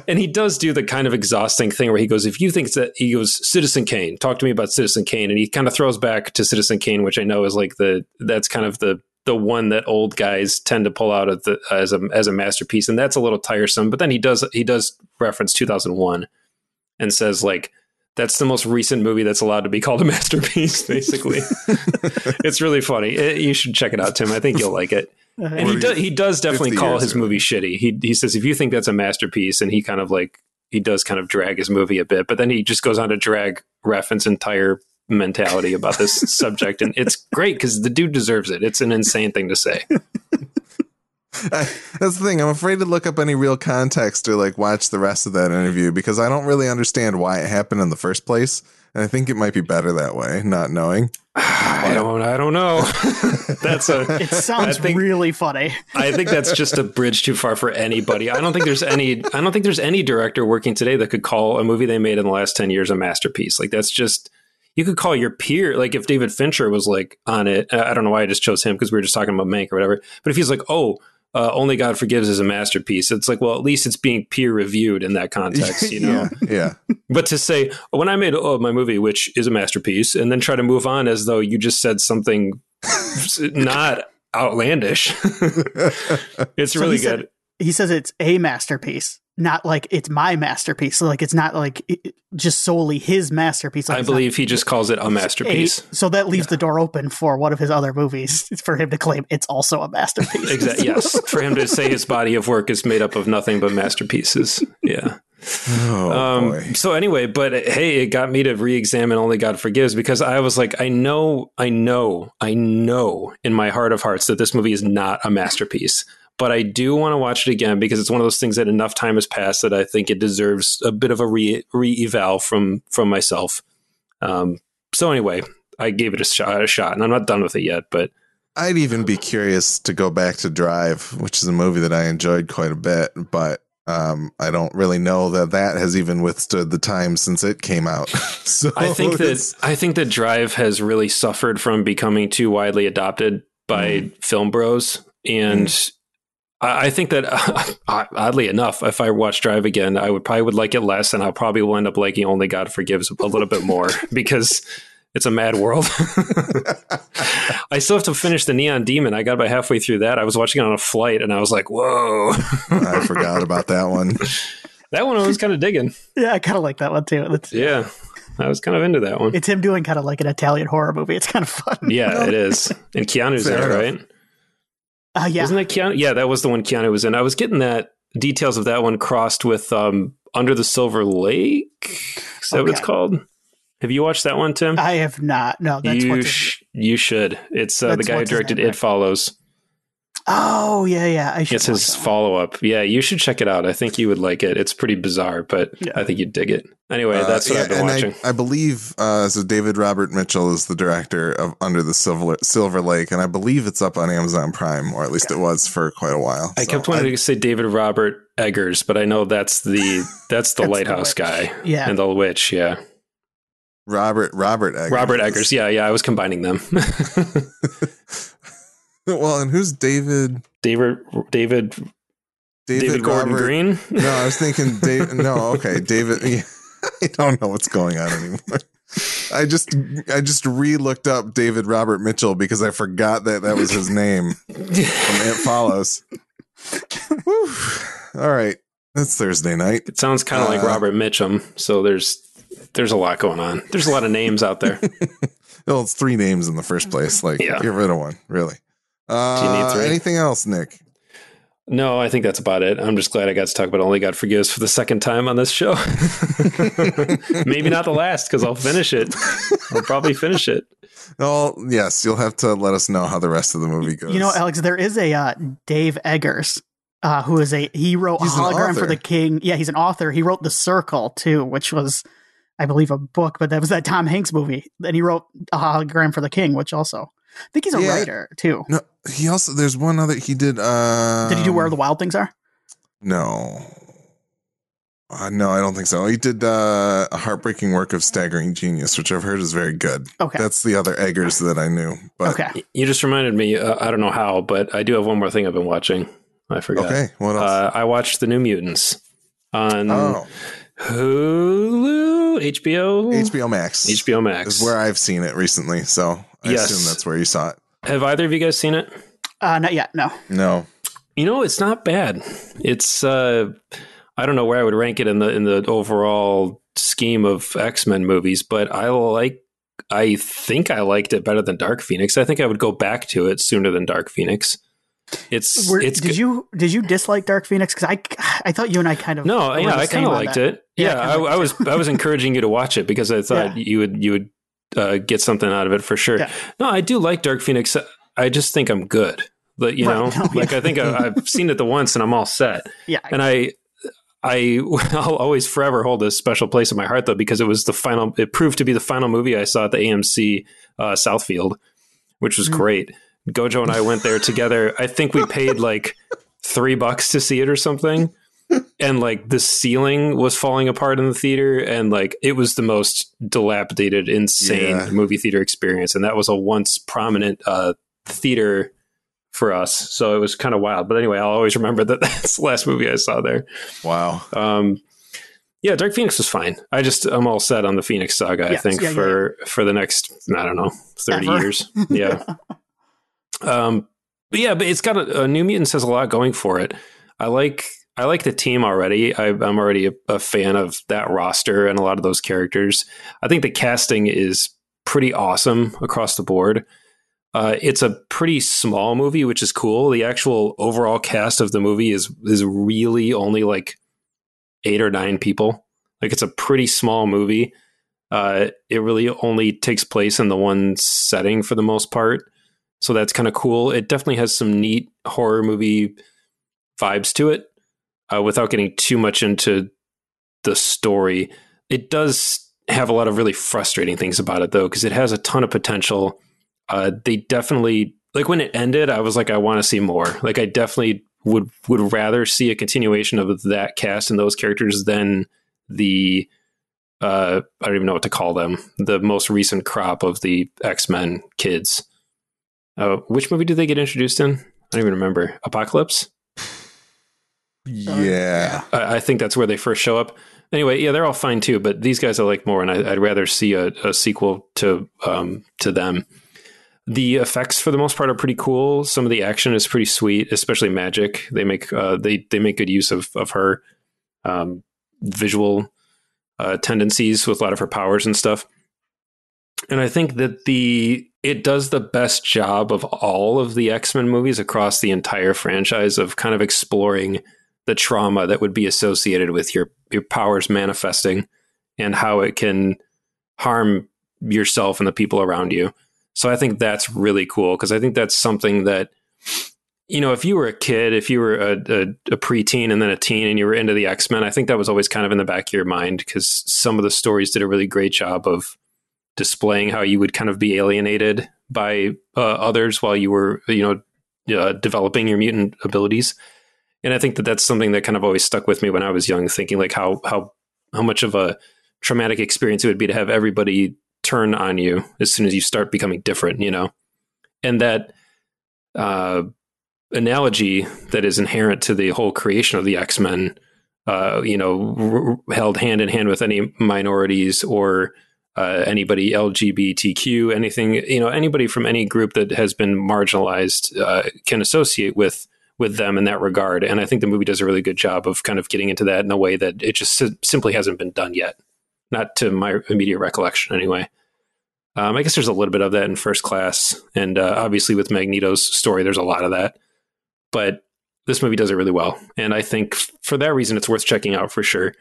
B: and he does do the kind of exhausting thing where he goes, if you think that he goes, Citizen Kane, talk to me about Citizen Kane. And he kind of throws back to Citizen Kane, which I know is like the, that's kind of the, the one that old guys tend to pull out of the, as a, as a masterpiece. And that's a little tiresome, but then he does, he does reference 2001 and says like, that's the most recent movie that's allowed to be called a masterpiece, basically. it's really funny. It, you should check it out, Tim. I think you'll like it.
C: Uh,
B: And he, do, he does definitely call his
A: ago.
B: movie shitty. He he says if you think that's a masterpiece, and he kind of like he does kind of drag his movie a bit, but then he just goes on to drag Refn's entire mentality about this subject, and it's great because the dude deserves it. It's an insane thing to say.
A: I, that's the thing. I'm afraid to look up any real context or like watch the rest of that interview because I don't really understand why it happened in the first place. And I think it might be better that way, not knowing.
B: I don't I don't know. that's a
C: it sounds
B: think-
C: really funny.
B: I think that's just a bridge too far for anybody. I don't think there's any I don't think there's any director working today that could call a movie they made in the last 10 years a masterpiece. Like that's just you could call your peer like if David Fincher was like on it. uh, I don't know why I just chose him because we were just talking about Mank or whatever. But if he's like, "Oh, uh, Only God Forgives is a masterpiece." It's like, well, at least it's being peer reviewed in that context, you know.
A: yeah, yeah.
B: But to say when I made oh, my movie, which is a masterpiece, and then try to move on as though you just said something not outlandish, it's
C: So
B: really
C: he said-
B: good.
C: He says it's a masterpiece, not like it's my masterpiece. Like it's not like it, just solely his masterpiece. Like
B: I
C: it's not-
B: believe he just calls it a masterpiece.
C: A- so that leaves the door open for one of his other movies for him to claim it's also a masterpiece.
B: Exactly. Yes, for him to say his body of work is made up of nothing but masterpieces. Yeah.
A: Oh
B: Um,
A: boy.
B: so anyway, but hey, it got me to re-examine Only God Forgives because I was like, I know, I know, I know in my heart of hearts that this movie is not a masterpiece. But I do want to watch it again because it's one of those things that enough time has passed that I think it deserves a bit of a re re-eval from from myself. Um, so anyway, I gave it a shot, a shot, and I'm not done with it yet. But
A: I'd even be curious to go back to Drive, which is a movie that I enjoyed quite a bit, but um, I don't really know that that has even withstood the time since it came out. so
B: I think that I think that Drive has really suffered from becoming too widely adopted by film bros, and I, I think that oddly enough, if I watch Drive again, I would probably would like it less, and I probably will end up liking Only God Forgives a little bit more because it's a mad world. I still have to finish the Neon Demon. I got about halfway through that. I was watching it on a flight, and I was like, "Whoa!"
A: I forgot about that one.
B: that one I was kind of digging.
C: yeah, I kind of like that one too. It's,
B: Yeah, I was kind of into that one.
C: it's him doing kind of like an Italian horror movie. It's kind of fun.
B: Yeah, it is. And Keanu's
A: Fair
B: there,
A: enough.
B: right?
C: Uh, yeah.
B: Wasn't that Keanu? Yeah, that was the one Keanu was in. I was getting that details of that one crossed with um, Under the Silver Lake. Is that what it's called? Have you watched that one, Tim?
C: I have not. No, that's
B: you sh- you should. It's uh, the guy who directed It
C: right?
B: Follows.
C: Oh yeah, yeah. I should.
B: It's his follow up. Yeah, you should check it out. I think you would like it. It's pretty bizarre, but
C: Yeah.
B: I think you'd dig it. Anyway,
A: Uh,
B: that's what
A: yeah,
B: I've been
A: and
B: watching.
A: I, I believe uh, so. David Robert Mitchell is the director of Under the Silver Silver Lake, and I believe it's up on Amazon Prime, or at least it was for quite a while.
B: I
A: So
B: kept wanting to say David Robert Eggers, but I know that's the that's the
C: That's
B: lighthouse
C: witch.
B: guy
C: Yeah.
B: and the witch. Yeah,
A: Robert Robert Eggers.
B: Robert Eggers. Yeah, yeah. I was combining them.
A: well, and who's David?
B: David David David, Gordon
A: Robert-
B: Green.
A: No, I was thinking Dave. No, okay, David. yeah, I don't know what's going on anymore. I just I just re-looked up David Robert Mitchell because I forgot that that was his name from It Follows. Whew. All right, that's Thursday night.
B: It sounds kind of like
A: Uh,
B: Robert Mitchum. So there's there's a lot going on. There's a lot of names out there.
A: Well, it's three names in the first place. Like,
B: Yeah.
A: get rid of one, really. Uh,
B: Do you need three?
A: Anything else, Nick?
B: No, I think that's about it. I'm just glad I got to talk about Only God Forgives for the second time on this show. Maybe not the last because I'll finish it. I'll probably finish it.
A: Oh, yes. You'll have to let us know how the rest of the movie goes.
C: You know, Alex, there is a uh, Dave Eggers, uh, who is a he wrote
A: He's
C: a
A: an
C: hologram
A: author.
C: for the king. Yeah, he's an author. He wrote The Circle too, which was, I believe, a book, but that was that Tom Hanks movie. And he wrote a hologram for the king, which also, I think he's a
A: Yeah.
C: writer too.
A: no, he also there's one other he did. Uh,
C: Did he do Where the Wild Things Are?
A: No, Uh, no, I don't think so. He did uh, a heartbreaking work of Staggering Genius, which I've heard is very good.
C: Okay.
A: That's the other Eggers that I knew. But
C: okay.
B: You just reminded me. Uh, I don't know how, but I do have one more thing I've been watching. I forgot.
A: okay, what else?
B: Uh, I watched the New Mutants on
A: oh,
B: Hulu, HBO,
A: HBO Max.
B: HBO Max.
A: is where I've seen it recently, so I
B: Yes.
A: assume that's where you saw it.
B: Have either of you guys seen it?
C: Uh, not yet. No.
A: No.
B: You know, it's not bad. It's uh I don't know where I would rank it in the in the overall scheme of X-Men movies, but I like I think I liked it better than Dark Phoenix. I think I would go back to it sooner than Dark Phoenix. It's
C: Were,
B: it's
C: did
B: good.
C: you did you dislike Dark Phoenix? Because I I thought you and I kind of
B: No, yeah, I kind of liked
C: that.
B: it.
C: Yeah, I
B: Yeah,
C: kinda
B: I,
C: liked
B: I
C: it
B: was I was encouraging you to watch it because I thought
C: Yeah.
B: you would you would uh, get something out of it for sure.
C: Yeah.
B: No, I do like Dark Phoenix. I just think I'm good. But you
C: Right,
B: know,
C: no,
B: like
C: yeah.
B: I think I, I've seen it the once and I'm all set.
C: Yeah,
B: and I I I'll always forever hold a special place in my heart though because it was the final it proved to be the final movie I saw at the AMC uh, Southfield, which was
C: Mm.
B: great. Gojo and I went there together. I think we paid like three bucks to see it or something. And like the ceiling was falling apart in the theater, and like it was the most dilapidated, insane
A: Yeah.
B: movie theater experience. And that was a once prominent uh, theater for us. So it was kind of wild. But anyway, I'll always remember that that's the last movie I saw there.
A: Wow.
B: Um, yeah, Dark Phoenix was fine. I just I'm all set on the Phoenix Saga. I think
C: yeah, yeah,
B: for for the next I don't know thirty
C: Ever.
B: years. Yeah. um, but yeah, but it's got a, a New Mutants has a lot going for it. I like I like the team already. I, I'm already a, a fan of that roster and a lot of those characters. I think the casting is pretty awesome across the board. Uh, it's a pretty small movie, which is cool. The actual overall cast of the movie is is really only like eight or nine people. Like it's a pretty small movie. Uh, it really only takes place in the one setting for the most part, so that's kind of cool. It definitely has some neat horror movie vibes to it, uh, without getting too much into the story. It does have a lot of really frustrating things about it though, because it has a ton of potential. Uh, they definitely like when it ended. I was like, I want to see more. Like I definitely would would rather see a continuation of that cast and those characters than the uh, I don't even know what to call them. The most recent crop of the X Men kids. Uh, which movie did they get introduced in? I don't even remember. Apocalypse.
A: Yeah.
B: I, I think that's where they first show up. Anyway, yeah, they're all fine too, but these guys I like more, and I, I'd rather see a, a sequel to um, to them. The effects, for the most part, are pretty cool. Some of the action is pretty sweet, especially Magik. They make uh, they they make good use of of her um, visual uh, tendencies with a lot of her powers and stuff. And I think that the it does the best job of all of the X Men movies across the entire franchise of kind of exploring the trauma that would be associated with your your powers manifesting and how it can harm yourself and the people around you. So I think that's really cool because I think that's something that you know if you were a kid, if you were a, a, a preteen and then a teen and you were into the X Men, I think that was always kind of in the back of your mind because some of the stories did a really great job of displaying how you would kind of be alienated by uh, others while you were you know uh, developing your mutant abilities and I think that that's something that kind of always stuck with me when I was young, thinking like how how how much of a traumatic experience it would be to have everybody turn on you as soon as you start becoming different, you know, and that uh, analogy that is inherent to the whole creation of the X Men, uh, you know, r- held hand in hand with any minorities or uh, anybody LGBTQ, anything, you know, anybody from any group that has been marginalized uh, can associate with with them in that regard. And I think the movie does a really good job of kind of getting into that in a way that it just simply hasn't been done yet. Not to my immediate recollection, anyway. Um, I guess there's a little bit of that in First Class, and uh, obviously with Magneto's story, there's a lot of that. But this movie does it really well, and I think for that reason, it's worth checking out for sure.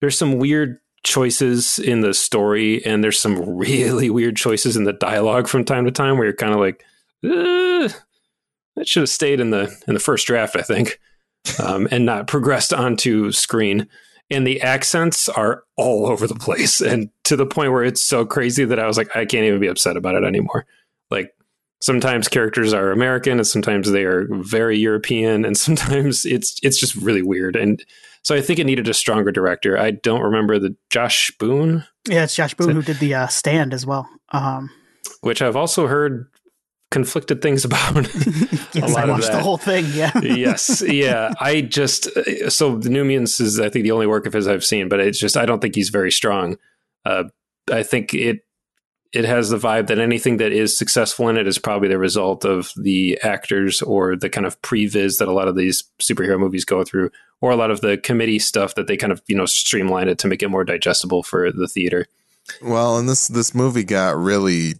B: There's some weird choices in the story, and there's some really weird choices in the dialogue from time to time, where you're kind of like, "Ugh, that should have stayed in the in the first draft, I think, um, and not progressed onto screen. And the accents are all over the place, and to the point where it's so crazy that I was like, I can't even be upset about it anymore. Like sometimes characters are American and sometimes they are very European and sometimes it's it's just really weird. And so I think it needed a stronger director. I don't remember the Josh Boone.
C: Yeah, it's Josh Boone who did the uh, stand as well. Um,
B: which I've also heard conflicted things about.
C: yes, I watched the whole thing. Yeah.
B: yes. Yeah. I just so the New Mutants is I think the only work of his I've seen, but it's just I don't think he's very strong. Uh, I think it it has the vibe that anything that is successful in it is probably the result of the actors or the kind of previs that a lot of these superhero movies go through, or a lot of the committee stuff that they kind of you know streamline it to make it more digestible for the theater.
A: Well, and this this movie got really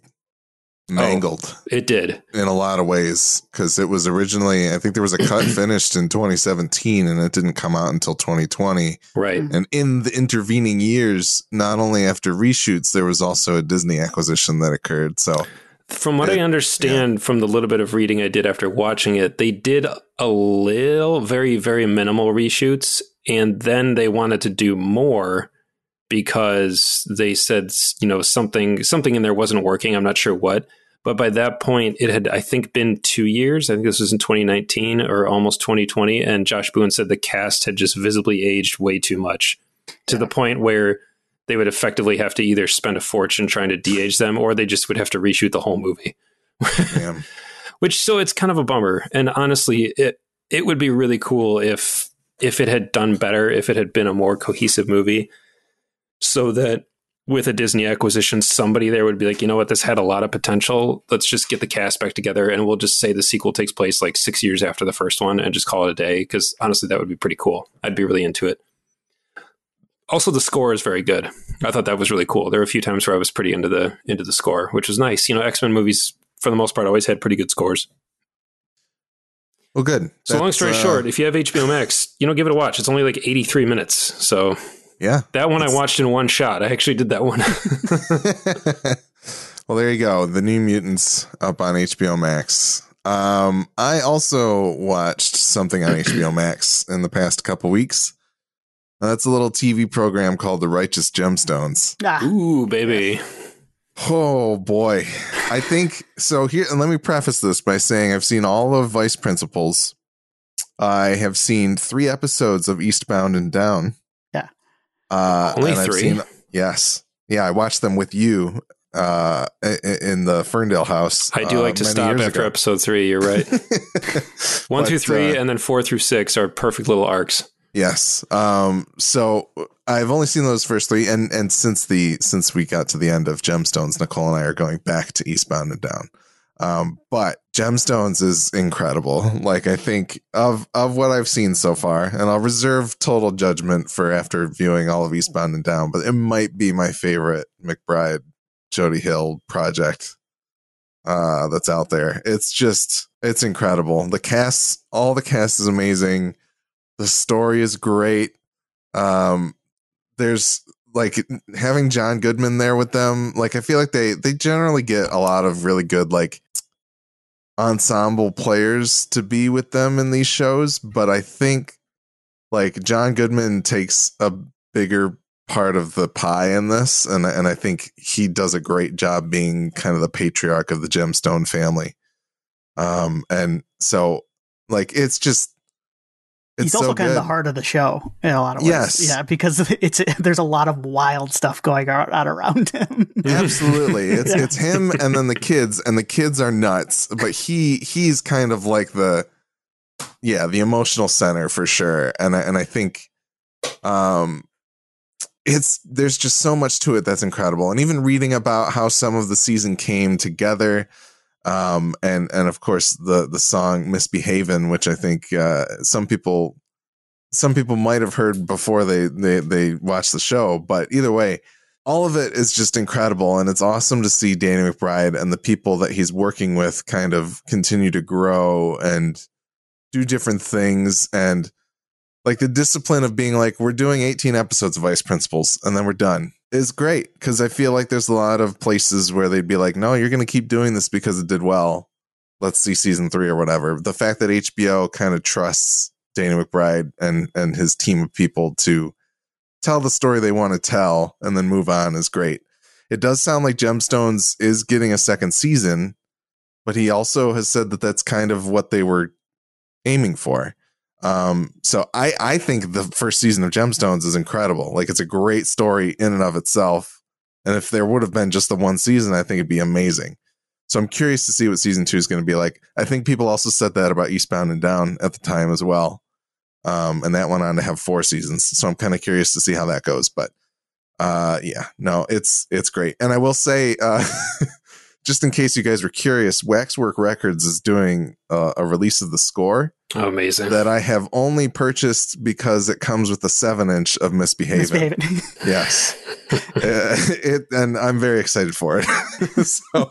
A: mangled. Oh,
B: it did
A: in a lot of ways because it was originally I think there was a cut finished in 2017 and it didn't come out until 2020.
B: Right.
A: And in the intervening years, not only after reshoots, there was also a Disney acquisition that occurred. So
B: from what it, I understand yeah. from the little bit of reading I did after watching it, they did a little very very minimal reshoots and then they wanted to do more because they said you know something something in there wasn't working. I'm not sure what, but by that point, it had, I think, been two years. I think this was in 2019 or almost 2020. And Josh Boone said the cast had just visibly aged way too much to yeah. the point where they would effectively have to either spend a fortune trying to de-age them or they just would have to reshoot the whole movie. Which, so it's kind of a bummer. And honestly, it, it would be really cool if, if it had done better, if it had been a more cohesive movie so that with a Disney acquisition, somebody there would be like, you know what, this had a lot of potential. Let's just get the cast back together and we'll just say the sequel takes place like six years after the first one and just call it a day. Because honestly, that would be pretty cool. I'd be really into it. Also, the score is very good. I thought that was really cool. There were a few times where I was pretty into the into the score, which was nice. You know, X Men movies for the most part always had pretty good scores.
A: Well, good.
B: So, That's, long story uh, short, if you have HBO Max, you know, give it a watch. It's only like eighty three minutes, so
A: yeah.
B: That one I watched in one shot. I actually did that one.
A: well, there you go. The New Mutants up on HBO Max. Um, I also watched something on HBO Max in the past couple weeks. That's a little TV program called The Righteous Gemstones.
B: Ah. Ooh, baby.
A: Oh boy. I think so here and let me preface this by saying I've seen all of Vice Principals. I have seen 3 episodes of Eastbound and Down.
B: Uh, Only three. Seen,
A: yes. Yeah, I watched them with you uh, in the Ferndale house.
B: I do like uh, to stop after ago. episode three. You're right. One but, through three, uh, and then four through six are perfect little arcs.
A: Yes. Um, so I've only seen those first three, and and since the since we got to the end of Gemstones, Nicole and I are going back to Eastbound and Down. Um, but Gemstones is incredible. Like I think of of what I've seen so far, and I'll reserve total judgment for after viewing all of Eastbound and Down, but it might be my favorite McBride Jody Hill project uh that's out there. It's just it's incredible. The cast all the cast is amazing. The story is great. Um there's like having John Goodman there with them, like I feel like they they generally get a lot of really good like ensemble players to be with them in these shows, but I think like John Goodman takes a bigger part of the pie in this and and I think he does a great job being kind of the patriarch of the Gemstone family. Um and so like it's just
C: He's also so kind good. of the heart of the show in a lot of ways. Yes. Yeah, because it's there's a lot of wild stuff going on around him.
A: Absolutely. It's yeah. it's him and then the kids and the kids are nuts, but he he's kind of like the yeah, the emotional center for sure. And I, and I think um it's there's just so much to it that's incredible. And even reading about how some of the season came together um, and and of course the the song "Misbehavin'," which I think uh, some people some people might have heard before they they they watched the show, but either way, all of it is just incredible, and it's awesome to see Danny McBride and the people that he's working with kind of continue to grow and do different things and like the discipline of being like we're doing 18 episodes of vice principals and then we're done is great because I feel like there's a lot of places where they'd be like, no, you're going to keep doing this because it did well. Let's see season three or whatever. The fact that HBO kind of trusts Danny McBride and and his team of people to tell the story they want to tell and then move on is great. It does sound like Gemstones is getting a second season. but he also has said that that's kind of what they were aiming for. Um, so I I think the first season of Gemstones is incredible. Like it's a great story in and of itself. And if there would have been just the one season, I think it'd be amazing. So I'm curious to see what season two is going to be like. I think people also said that about Eastbound and Down at the time as well. Um, and that went on to have four seasons. So I'm kind of curious to see how that goes. But uh, yeah, no, it's it's great. And I will say, uh, just in case you guys were curious, Waxwork Records is doing uh, a release of the score.
B: Oh, amazing!
A: That I have only purchased because it comes with a seven inch of Misbehaving. Misbehaving. yes, uh, it, and I'm very excited for it. so,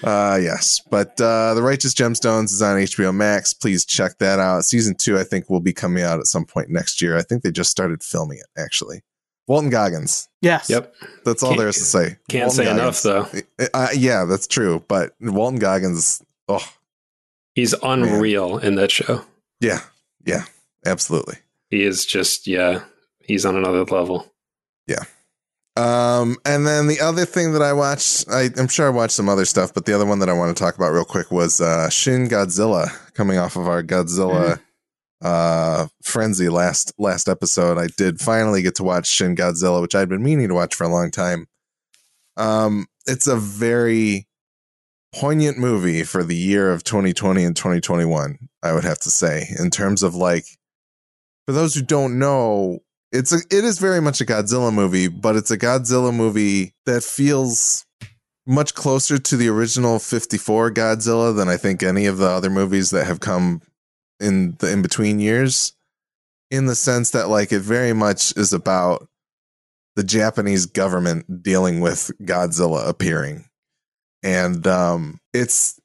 A: uh, yes, but uh, the Righteous Gemstones is on HBO Max. Please check that out. Season two, I think, will be coming out at some point next year. I think they just started filming it actually. Walton Goggins.
C: Yes.
B: Yep.
A: That's all can't, there is to say.
B: Can't Walton say Goggins. enough
A: though. Uh, yeah, that's true. But Walton Goggins, oh,
B: he's unreal man. in that show.
A: Yeah. Yeah. Absolutely.
B: He is just yeah. He's on another level.
A: Yeah. Um, and then the other thing that I watched, I, am sure I watched some other stuff, but the other one that I want to talk about real quick was uh, Shin Godzilla coming off of our Godzilla. Uh frenzy last last episode i did finally get to watch shin godzilla which i'd been meaning to watch for a long time. Um it's a very poignant movie for the year of 2020 and 2021 i would have to say in terms of like for those who don't know it's a it is very much a godzilla movie but it's a godzilla movie that feels much closer to the original 54 godzilla than i think any of the other movies that have come in the in between years in the sense that like it very much is about the Japanese government dealing with Godzilla appearing. And um it's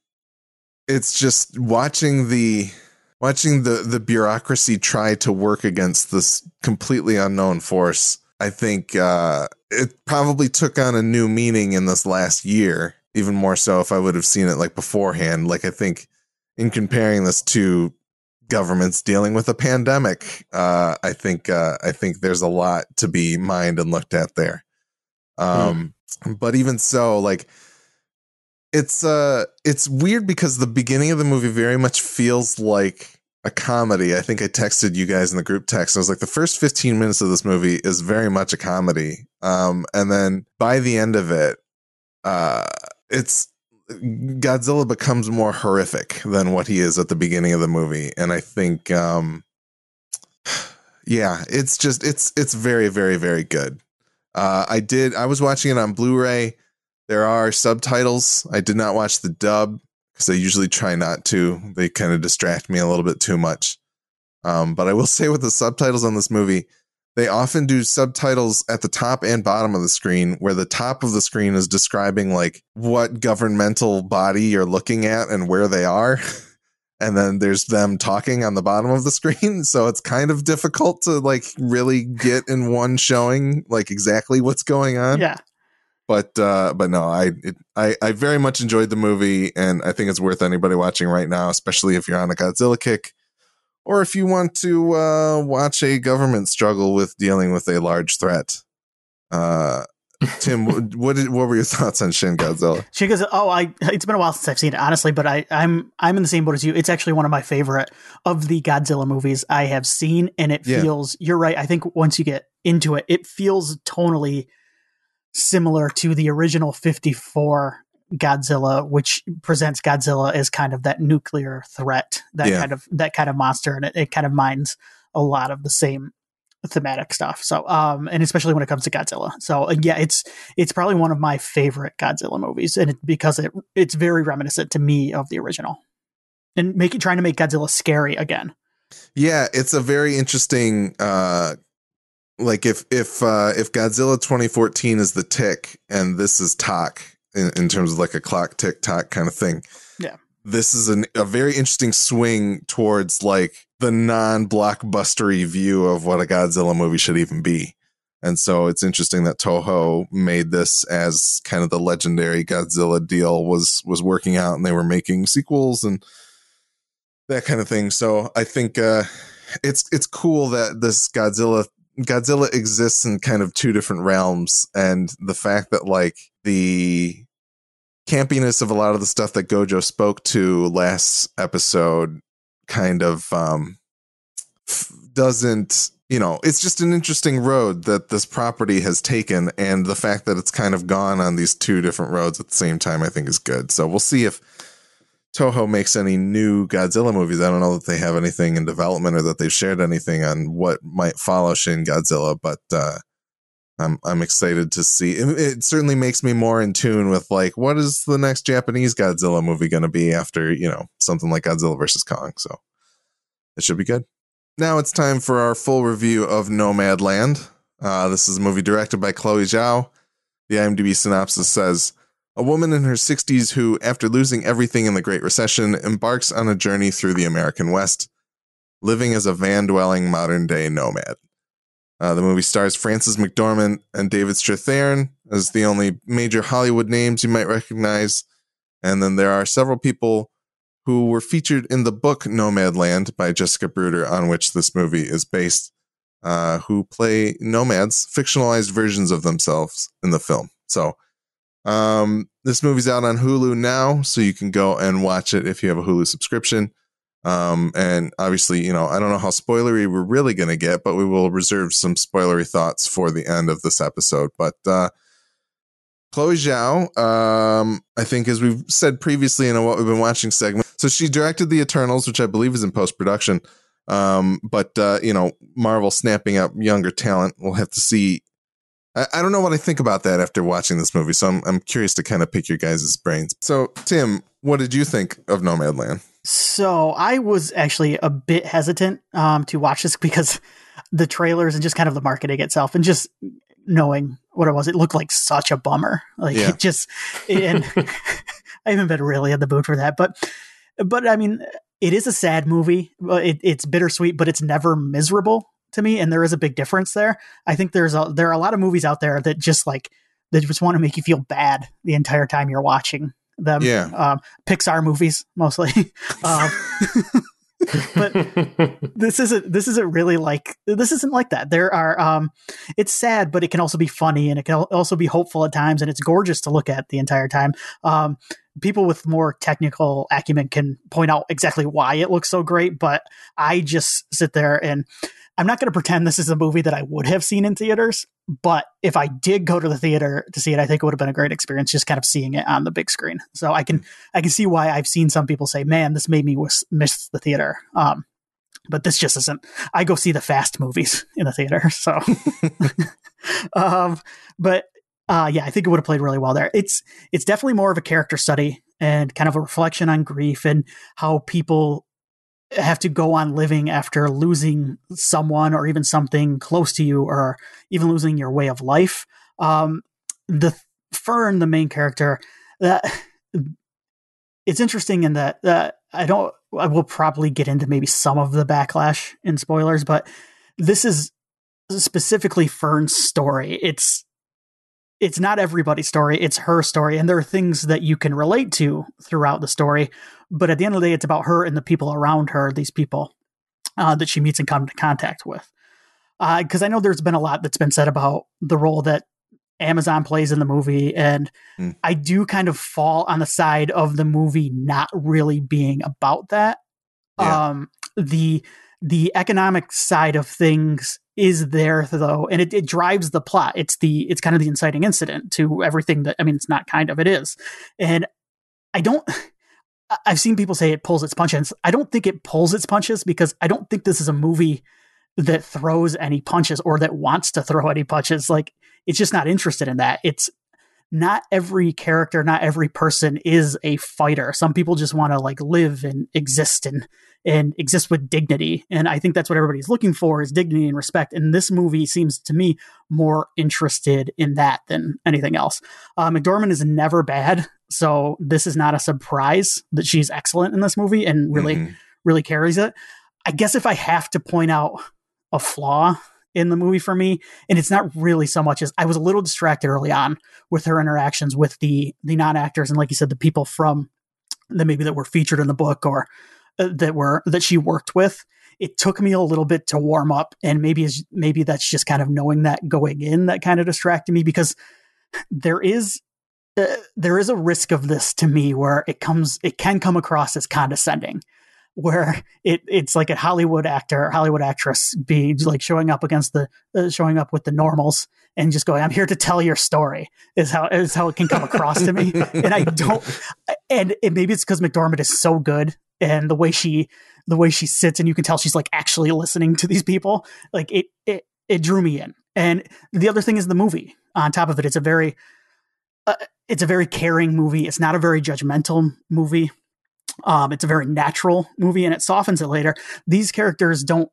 A: it's just watching the watching the the bureaucracy try to work against this completely unknown force. I think uh it probably took on a new meaning in this last year, even more so if I would have seen it like beforehand. Like I think in comparing this to governments dealing with a pandemic. Uh, I think uh, I think there's a lot to be mined and looked at there. Um, mm. But even so, like it's uh it's weird because the beginning of the movie very much feels like a comedy. I think I texted you guys in the group text. I was like, the first 15 minutes of this movie is very much a comedy. Um, and then by the end of it, uh, it's Godzilla becomes more horrific than what he is at the beginning of the movie, and I think, um, yeah, it's just it's it's very very very good. Uh, I did I was watching it on Blu-ray. There are subtitles. I did not watch the dub because I usually try not to. They kind of distract me a little bit too much. Um, but I will say with the subtitles on this movie, they often do subtitles at the top and bottom of the screen where the top of the screen is describing like what governmental body you're looking at and where they are. And then there's them talking on the bottom of the screen. So it's kind of difficult to like really get in one showing like exactly what's going on.
C: Yeah.
A: But uh but no i it, i i very much enjoyed the movie and i think it's worth anybody watching right now especially if you're on a godzilla kick or if you want to uh, watch a government struggle with dealing with a large threat. Uh, Tim, what did, what were your thoughts on Shin Godzilla?
C: Shin Godzilla. Oh, I it's been a while since I've seen it, honestly, but I I'm I'm in the same boat as you. It's actually one of my favorite of the Godzilla movies I have seen, and it yeah. feels. You're right. I think once you get into it, it feels tonally similar to the original 54 Godzilla, which presents Godzilla as kind of that nuclear threat, that yeah. kind of that kind of monster, and it, it, kind of mines a lot of the same thematic stuff. So, um, and especially when it comes to Godzilla. So, uh, yeah, it's it's probably one of my favorite Godzilla movies, and it, because it it's very reminiscent to me of the original, and making trying to make Godzilla scary again.
A: Yeah, it's a very interesting. uh like if if uh if Godzilla 2014 is the tick and this is Tak, in, in terms of like a clock tick tock kind of thing.
C: Yeah.
A: This is an, a very interesting swing towards like the non blockbustery view of what a Godzilla movie should even be. And so it's interesting that Toho made this as kind of the legendary Godzilla deal was was working out and they were making sequels and that kind of thing. So I think uh it's it's cool that this Godzilla Godzilla exists in kind of two different realms and the fact that like the campiness of a lot of the stuff that Gojo spoke to last episode kind of um, doesn't you know it's just an interesting road that this property has taken and the fact that it's kind of gone on these two different roads at the same time i think is good. So we'll see if toho makes any new godzilla movies. I don't know that they have anything in development or that they've shared anything on what might follow shin godzilla but uh I'm I'm excited to see. It, it, certainly makes me more in tune with like what is the next Japanese Godzilla movie going to be after you know something like Godzilla versus Kong. So it should be good. Now it's time for our full review of Nomadland. Uh, this is a movie directed by Chloe Zhao. The IMDb synopsis says A woman in her 60s who, after losing everything in the Great Recession, embarks on a journey through the American West, living as a van dwelling modern day nomad. Uh, the movie stars Frances McDormand and David Strathairn as the only major Hollywood names you might recognize. And then there are several people who were featured in the book Nomadland by Jessica Bruder, on which this movie is based, uh, who play nomads, fictionalized versions of themselves in the film. So, um, this movie's out on Hulu now, so you can go and watch it if you have a Hulu subscription. Um, and obviously, you know, I don't know how spoilery we're really going to get, but we will reserve some spoilery thoughts for the end of this episode. But, uh, Chloe Zhao, um, I think, as we've said previously in a what we've been watching segment, so she directed the Eternals, which I believe is in post production. Um, but uh, you know, Marvel snapping up younger talent. We'll have to see. I, don't know what I think about that after watching this movie, so I'm I'm curious to kind of pick your guys' brains. So, Tim, what did you think of Nomadland?
C: So I was actually a bit hesitant um, to watch this because the trailers and just kind of the marketing itself, and just knowing what it was, it looked like such a bummer. Like yeah. it just, and I haven't been really in the mood for that. But, but I mean, it is a sad movie. It, it's bittersweet, but it's never miserable to me. And there is a big difference there. I think there's a, there are a lot of movies out there that just like, that just want to make you feel bad the entire time you're watching them.
A: Yeah.
C: Um, Pixar movies mostly. um, but this isn't this isn't really like this isn't like that there are um it's sad but it can also be funny and it can also be hopeful at times and it's gorgeous to look at the entire time um people with more technical acumen can point out exactly why it looks so great but i just sit there and I'm not going to pretend this is a movie that I would have seen in theaters, but if I did go to the theater to see it, I think it would have been a great experience just kind of seeing it on the big screen. So I can I can see why I've seen some people say, "Man, this made me miss the theater." Um, but this just isn't. I go see the fast movies in the theater, so. um, but uh, yeah, I think it would have played really well there. It's it's definitely more of a character study and kind of a reflection on grief and how people have to go on living after losing someone or even something close to you or even losing your way of life. Um, the Fern, the main character, that it's interesting in that uh, I don't. I will probably get into maybe some of the backlash in spoilers, but this is specifically Fern's story. It's it's not everybody's story, it's her story. And there are things that you can relate to throughout the story. But at the end of the day, it's about her and the people around her, these people uh, that she meets and comes into contact with. Because uh, I know there's been a lot that's been said about the role that Amazon plays in the movie. And mm. I do kind of fall on the side of the movie not really being about that. Yeah. Um, the the economic side of things is there though and it, it drives the plot. It's the it's kind of the inciting incident to everything that i mean it's not kind of it is. And i don't i've seen people say it pulls its punches. I don't think it pulls its punches because i don't think this is a movie that throws any punches or that wants to throw any punches. Like it's just not interested in that. It's not every character, not every person is a fighter. Some people just want to like live and exist and and exist with dignity. And I think that's what everybody's looking for is dignity and respect. And this movie seems to me more interested in that than anything else. Uh, McDormand is never bad, so this is not a surprise that she's excellent in this movie and really mm-hmm. really carries it. I guess if I have to point out a flaw in the movie for me and it's not really so much as i was a little distracted early on with her interactions with the the non-actors and like you said the people from that maybe that were featured in the book or that were that she worked with it took me a little bit to warm up and maybe is maybe that's just kind of knowing that going in that kind of distracted me because there is uh, there is a risk of this to me where it comes it can come across as condescending where it it's like a Hollywood actor, Hollywood actress be like showing up against the uh, showing up with the normals and just going, "I'm here to tell your story." Is how is how it can come across to me, and I don't. And it, maybe it's because McDormand is so good, and the way she the way she sits, and you can tell she's like actually listening to these people. Like it it it drew me in. And the other thing is the movie. On top of it, it's a very uh, it's a very caring movie. It's not a very judgmental movie um, it's a very natural movie and it softens it later. These characters don't,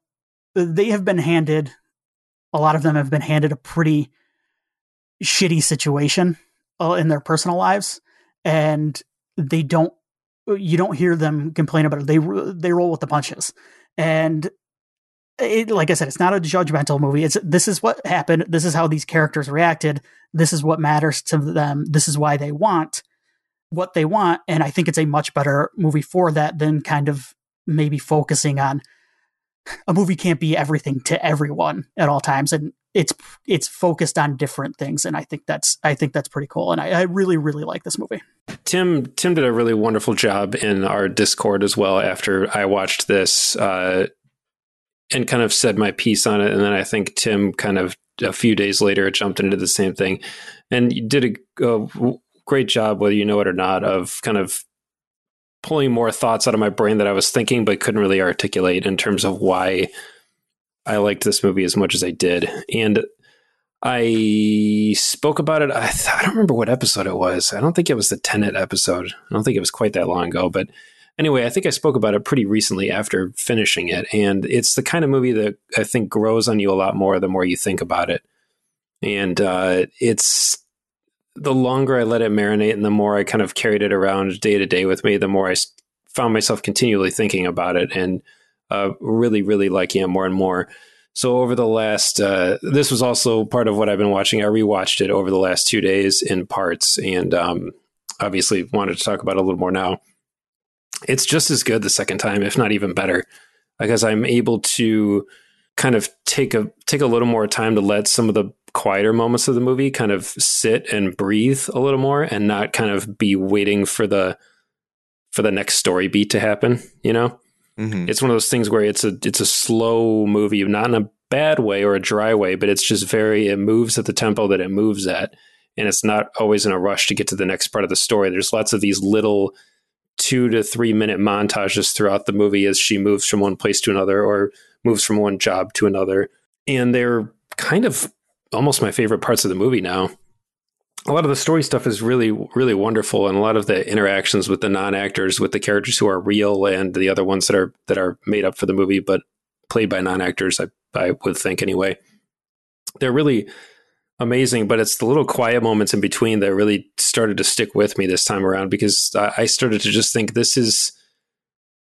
C: they have been handed, a lot of them have been handed a pretty shitty situation uh, in their personal lives. And they don't, you don't hear them complain about it. They, they roll with the punches. And it, like I said, it's not a judgmental movie. It's this is what happened. This is how these characters reacted. This is what matters to them. This is why they want what they want. And I think it's a much better movie for that than kind of maybe focusing on a movie can't be everything to everyone at all times. And it's it's focused on different things. And I think that's I think that's pretty cool. And I, I really, really like this movie.
B: Tim Tim did a really wonderful job in our Discord as well after I watched this uh, and kind of said my piece on it. And then I think Tim kind of a few days later jumped into the same thing and did a, a great job, whether you know it or not, of kind of pulling more thoughts out of my brain that I was thinking but couldn't really articulate in terms of why I liked this movie as much as I did. And I spoke about it. I, th- I don't remember what episode it was. I don't think it was the Tenet episode. I don't think it was quite that long ago. But anyway, I think I spoke about it pretty recently after finishing it. And it's the kind of movie that I think grows on you a lot more the more you think about it. And uh, it's the longer I let it marinate and the more I kind of carried it around day to day with me, the more I found myself continually thinking about it and uh, really, really liking it more and more. So over the last, uh, this was also part of what I've been watching. I rewatched it over the last two days in parts, and um, obviously wanted to talk about it a little more now. It's just as good the second time, if not even better, because I'm able to kind of take a take a little more time to let some of the quieter moments of the movie kind of sit and breathe a little more and not kind of be waiting for the for the next story beat to happen you know mm-hmm. it's one of those things where it's a it's a slow movie not in a bad way or a dry way but it's just very it moves at the tempo that it moves at and it's not always in a rush to get to the next part of the story there's lots of these little two to three minute montages throughout the movie as she moves from one place to another or moves from one job to another and they're kind of almost my favorite parts of the movie now. A lot of the story stuff is really, really wonderful, and a lot of the interactions with the non-actors, with the characters who are real, and the other ones that are that are made up for the movie, but played by non-actors. I I would think anyway. They're really amazing, but it's the little quiet moments in between that really started to stick with me this time around because I started to just think this is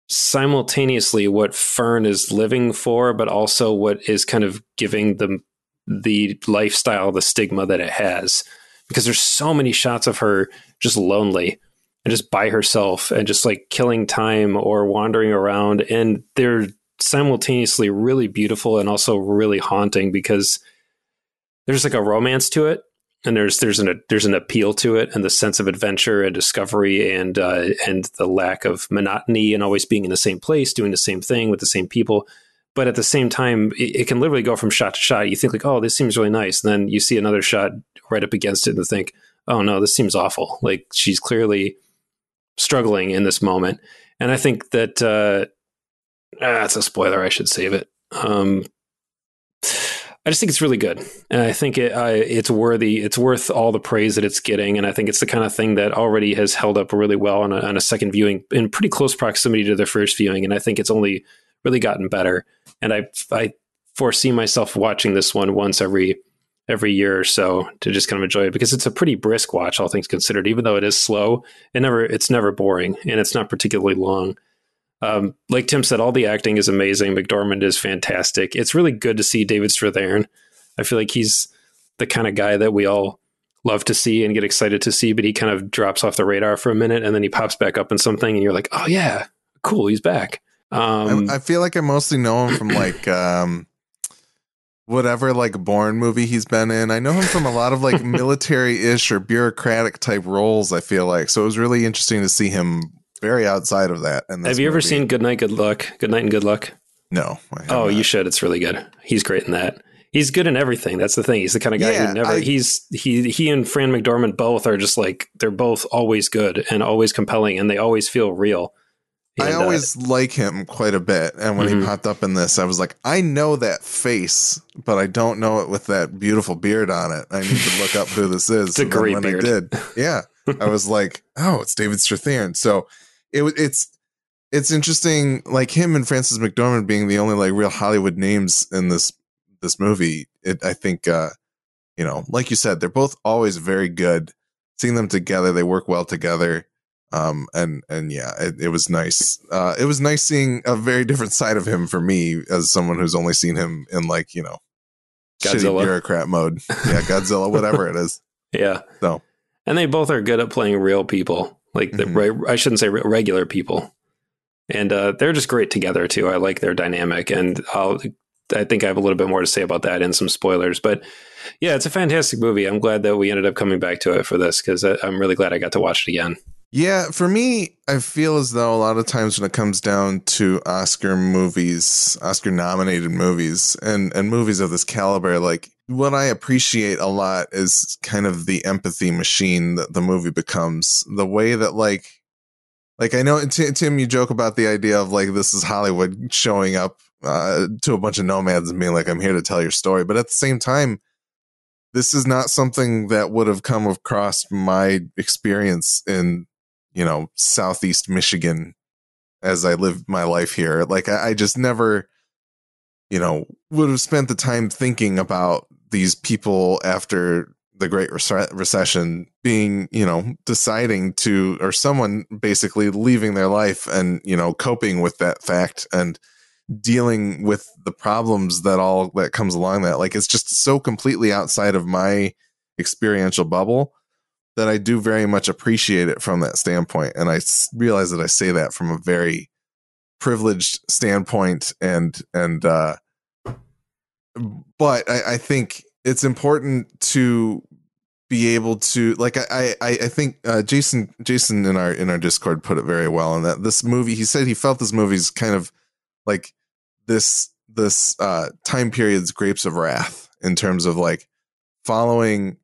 B: simultaneously what Fern is living for, but also what is kind of giving the the lifestyle, the stigma that it has. Because there's so many shots of her just lonely and just by herself and just like killing time or wandering around. And they're simultaneously really beautiful and also really haunting because there's like a romance to it and there's there's an there's an appeal to it and the sense of adventure and discovery and uh, and the lack of monotony and always being in the same place doing the same thing with the same people but at the same time, it, it, can literally go from shot to shot. You think like, oh, this seems really nice, and then you see another shot right up against it, and think, oh no, this seems awful. Like she's clearly struggling in this moment, and I think that uh, ah, that's a spoiler. I should save it. Um, I just think it's really good, and I think it uh, it's worthy. It's worth all the praise that it's getting, and I think it's the kind of thing that already has held up really well on a, on a second viewing in pretty close proximity to the first viewing, and I think it's only really gotten better. And I I foresee myself watching this one once every every year or so to just kind of enjoy it because it's a pretty brisk watch, all things considered. Even though it is slow, it never it's never boring and it's not particularly long. Um, like Tim said, all the acting is amazing. McDormand is fantastic. It's really good to see David Strathairn. I feel like he's the kind of guy that we all love to see and get excited to see, but he kind of drops off the radar for a minute and then he pops back up in something and you're like, oh yeah, cool, he's back.
A: Um, I, I, feel like I mostly know him from like um, whatever like Bourne movie he's been in. I know him from a lot of like military-ish or bureaucratic type roles, I feel like. So it was really interesting to see him very outside of that. And
B: Have you ever seen Good Night, Good Luck? Good Night and Good Luck?
A: No.
B: Oh, not. you should. It's really good. He's great in that. He's good in everything. That's the thing. He's the kind of guy yeah, who never. I, he's he he and Fran McDormand both are just like they're both always good and always compelling, and they always feel real.
A: And, I uh, always uh, like him quite a bit. And when mm-hmm. he popped up in this, I was like, I know that face, but I don't know it with that beautiful beard on it. I need to look up who this is.
B: it's a great when beard.
A: I did, yeah, I was like, oh, it's David Strathairn. So it it's it's interesting, like him and Frances McDormand being the only like real Hollywood names in this this movie. It, I think, uh, you know, like you said, they're both always very good. Seeing them together, they work well together um and and yeah it, it was nice. Uh it was nice seeing a very different side of him for me as someone who's only seen him in like you know Godzilla. bureaucrat mode. Yeah Godzilla whatever it is.
B: Yeah.
A: So.
B: And they both are good at playing real people. Like the mm-hmm. I shouldn't say regular people. And uh they're just great together too. I like their dynamic. And I'll I think I have a little bit more to say about that and some spoilers. But yeah it's a fantastic movie. I'm glad that we ended up coming back to it for this because I'm really glad I got to watch it again
A: yeah, for me, I feel as though a lot of times when it comes down to Oscar movies, Oscar nominated movies, and, and movies of this caliber, like what I appreciate a lot is kind of the empathy machine that the movie becomes. The way that, like, like I know, Tim, you joke about the idea of like this is Hollywood showing up uh, to a bunch of nomads and being like, I'm here to tell your story. But at the same time, this is not something that would have come across my experience in you know, Southeast Michigan as I lived my life here. Like I, I just never, you know, would have spent the time thinking about these people after the Great Recession being, you know, deciding to, or someone basically leaving their life and, you know, coping with that fact and dealing with the problems that all that comes along that. Like it's just so completely outside of my experiential bubble that I do very much appreciate it from that standpoint. And I realize that I say that from a very privileged standpoint and, and, uh, but I, I think it's important to be able to like I I, I think uh, Jason Jason in our in our Discord put it very well in that this movie he said he felt this movie's kind of like this this uh time period's grapes of wrath in terms of like following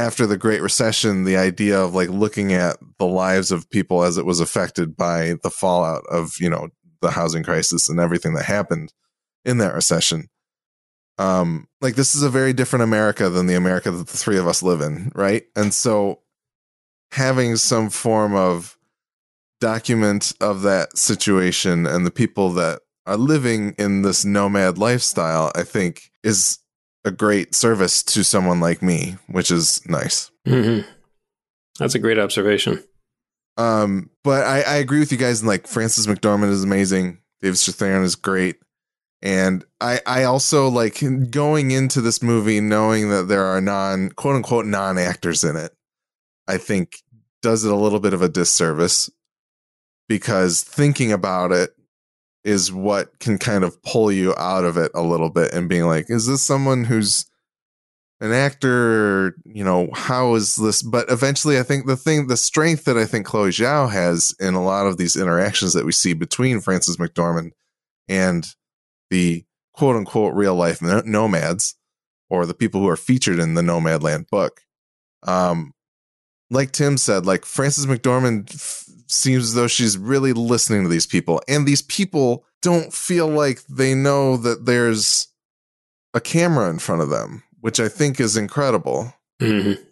A: after the Great Recession, the idea of like looking at the lives of people as it was affected by the fallout of, you know, the housing crisis and everything that happened in that recession. Um, like this is a very different America than the America that the three of us live in, right? And so having some form of document of that situation and the people that are living in this nomad lifestyle, I think is a great service to someone like me, which is nice.
B: Mm-hmm. That's a great observation.
A: Um, but I, I agree with you guys. And like Frances McDormand is amazing. David Strathairn is great. And I, I also like going into this movie knowing that there are non quote unquote non actors in it. I think does it a little bit of a disservice because thinking about it is what can kind of pull you out of it a little bit and being like, is this someone who's an actor? You know, how is this? But eventually, I think the thing, the strength that I think Chloe Zhao has in a lot of these interactions that we see between Frances McDormand and the quote unquote real life nomads or the people who are featured in the Nomadland book. Um, like Tim said, like Frances McDormand seems as though she's really listening to these people, and these people don't feel like they know that there's a camera in front of them, which I think is incredible.
B: Mm-hmm.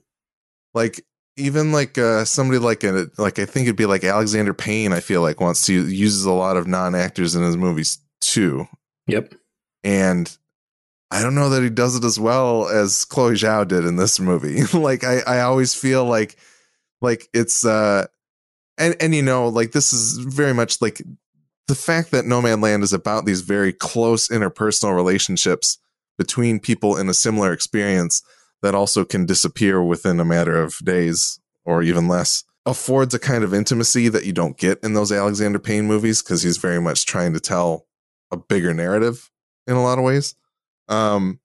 A: Like even like uh, somebody like a like I think it'd be like Alexander Payne. I feel like wants to uses a lot of non actors in his movies too.
B: Yep,
A: and I don't know that he does it as well as Chloe Zhao did in this movie. like I, I always feel like like it's uh and and you know, like this is very much like the fact that No Man Nomadland is about these very close interpersonal relationships between people in a similar experience that also can disappear within a matter of days or even less affords a kind of intimacy that you don't get in those Alexander Payne movies because he's very much trying to tell a bigger narrative in a lot of ways. Um,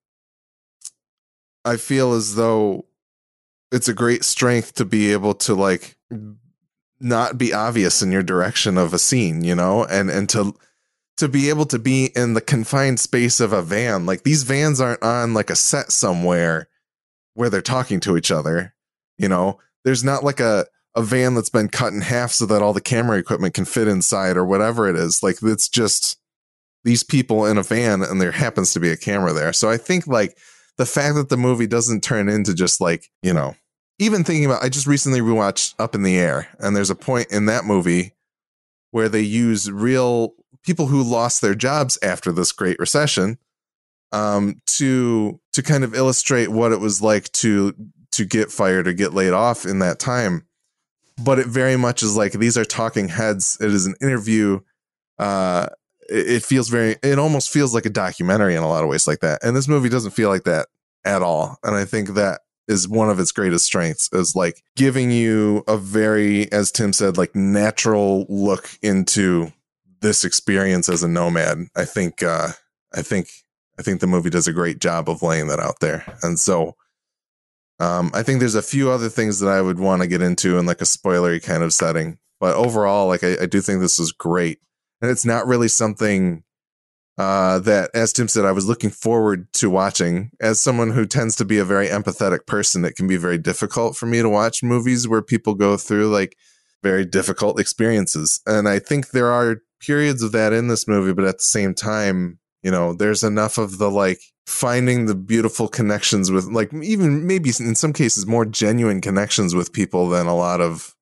A: I feel as though it's a great strength to be able to like not be obvious in your direction of a scene, you know, and and to to be able to be in the confined space of a van. Like these vans aren't on like a set somewhere where they're talking to each other, you know. There's not like a a van that's been cut in half so that all the camera equipment can fit inside or whatever it is. Like it's just these people in a van and there happens to be a camera there. So I think like the fact that the movie doesn't turn into just like, you know, even thinking about I just recently rewatched Up in the Air and there's a point in that movie where they use real people who lost their jobs after this great recession um, to to kind of illustrate what it was like to to get fired or get laid off in that time but it very much is like these are talking heads. It is an interview. Uh, it, it feels very. It almost feels like a documentary in a lot of ways, like that. And this movie doesn't feel like that at all. And I think that is one of its greatest strengths is like giving you a very, as Tim said, like natural look into this experience as a nomad. I think. Uh, I think. I think the movie does a great job of laying that out there. And so um, I think there's a few other things that I would want to get into in like a spoilery kind of setting, but overall, like I, I do think this is great, and it's not really something uh, that, as Tim said, I was looking forward to watching. As someone who tends to be a very empathetic person, it can be very difficult for me to watch movies where people go through like very difficult experiences, and I think there are periods of that in this movie, but at the same time, you know, there's enough of the like finding the beautiful connections with like even maybe in some cases more genuine connections with people than a lot of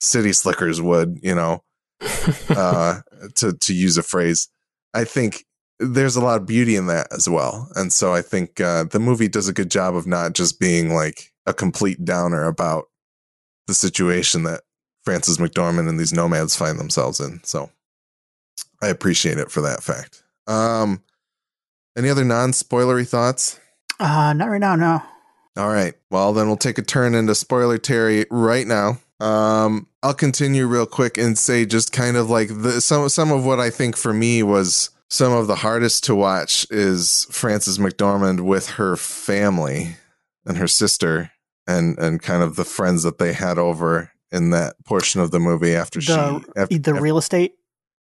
A: city slickers would you know uh to to use a phrase i think there's a lot of beauty in that as well and so i think uh the movie does a good job of not just being like a complete downer about the situation that frances mcdormand and these nomads find themselves in so i appreciate it for that fact um any other non spoilery thoughts?
C: Uh, not right now, no.
A: All right. Well, then we'll take a turn into spoiler Terry right now. Um, I'll continue real quick and say just kind of like the some some of what I think for me was some of the hardest to watch is Frances McDormand with her family and her sister and and kind of the friends that they had over in that portion of the movie after
C: the,
A: she after,
C: the real estate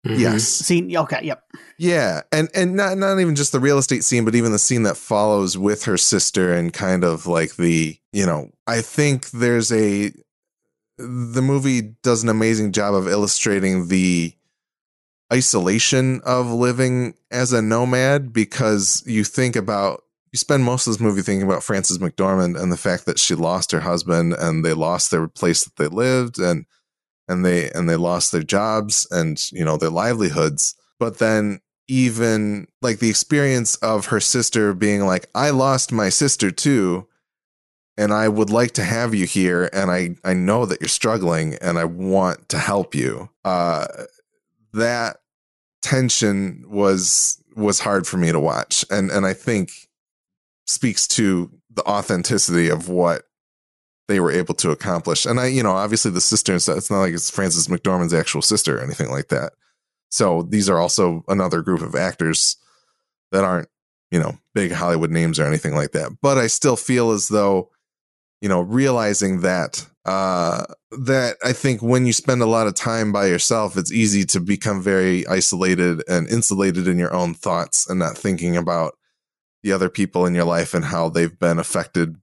A: Mm-hmm. Yes.
C: Scene. Okay. Yep.
A: Yeah, and and not not even just the real estate scene, but even the scene that follows with her sister and kind of like the you know I think there's a the movie does an amazing job of illustrating the isolation of living as a nomad because you think about you spend most of this movie thinking about Frances McDormand and the fact that she lost her husband and they lost their place that they lived and and they and they lost their jobs and you know their livelihoods. But then even like the experience of her sister being like i lost my sister too and i would like to have you here and i i know that you're struggling and i want to help you uh that tension was was hard for me to watch and and i think speaks to the authenticity of what they were able to accomplish. And I, you know, obviously the sister, it's not like it's Frances McDormand's actual sister or anything like that. So these are also another group of actors that aren't, you know, big Hollywood names or anything like that. But I still feel as though, you know, realizing that, uh, that I think when you spend a lot of time by yourself, it's easy to become very isolated and insulated in your own thoughts and not thinking about the other people in your life and how they've been affected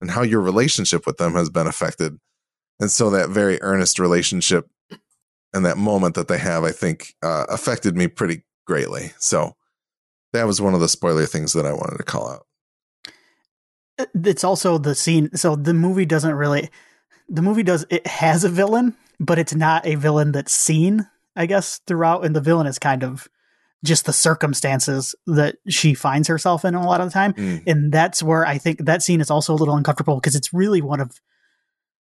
A: and how your relationship with them has been affected. And so that very earnest relationship and that moment that they have, I think, uh, affected me pretty greatly. So that was one of the spoiler things that I wanted to call out.
C: It's also the scene. So the movie doesn't really, the movie does, it has a villain, but it's not a villain that's seen, I guess, throughout. And the villain is kind of just the circumstances that she finds herself in a lot of the time. Mm. And that's where I think that scene is also a little uncomfortable because it's really one of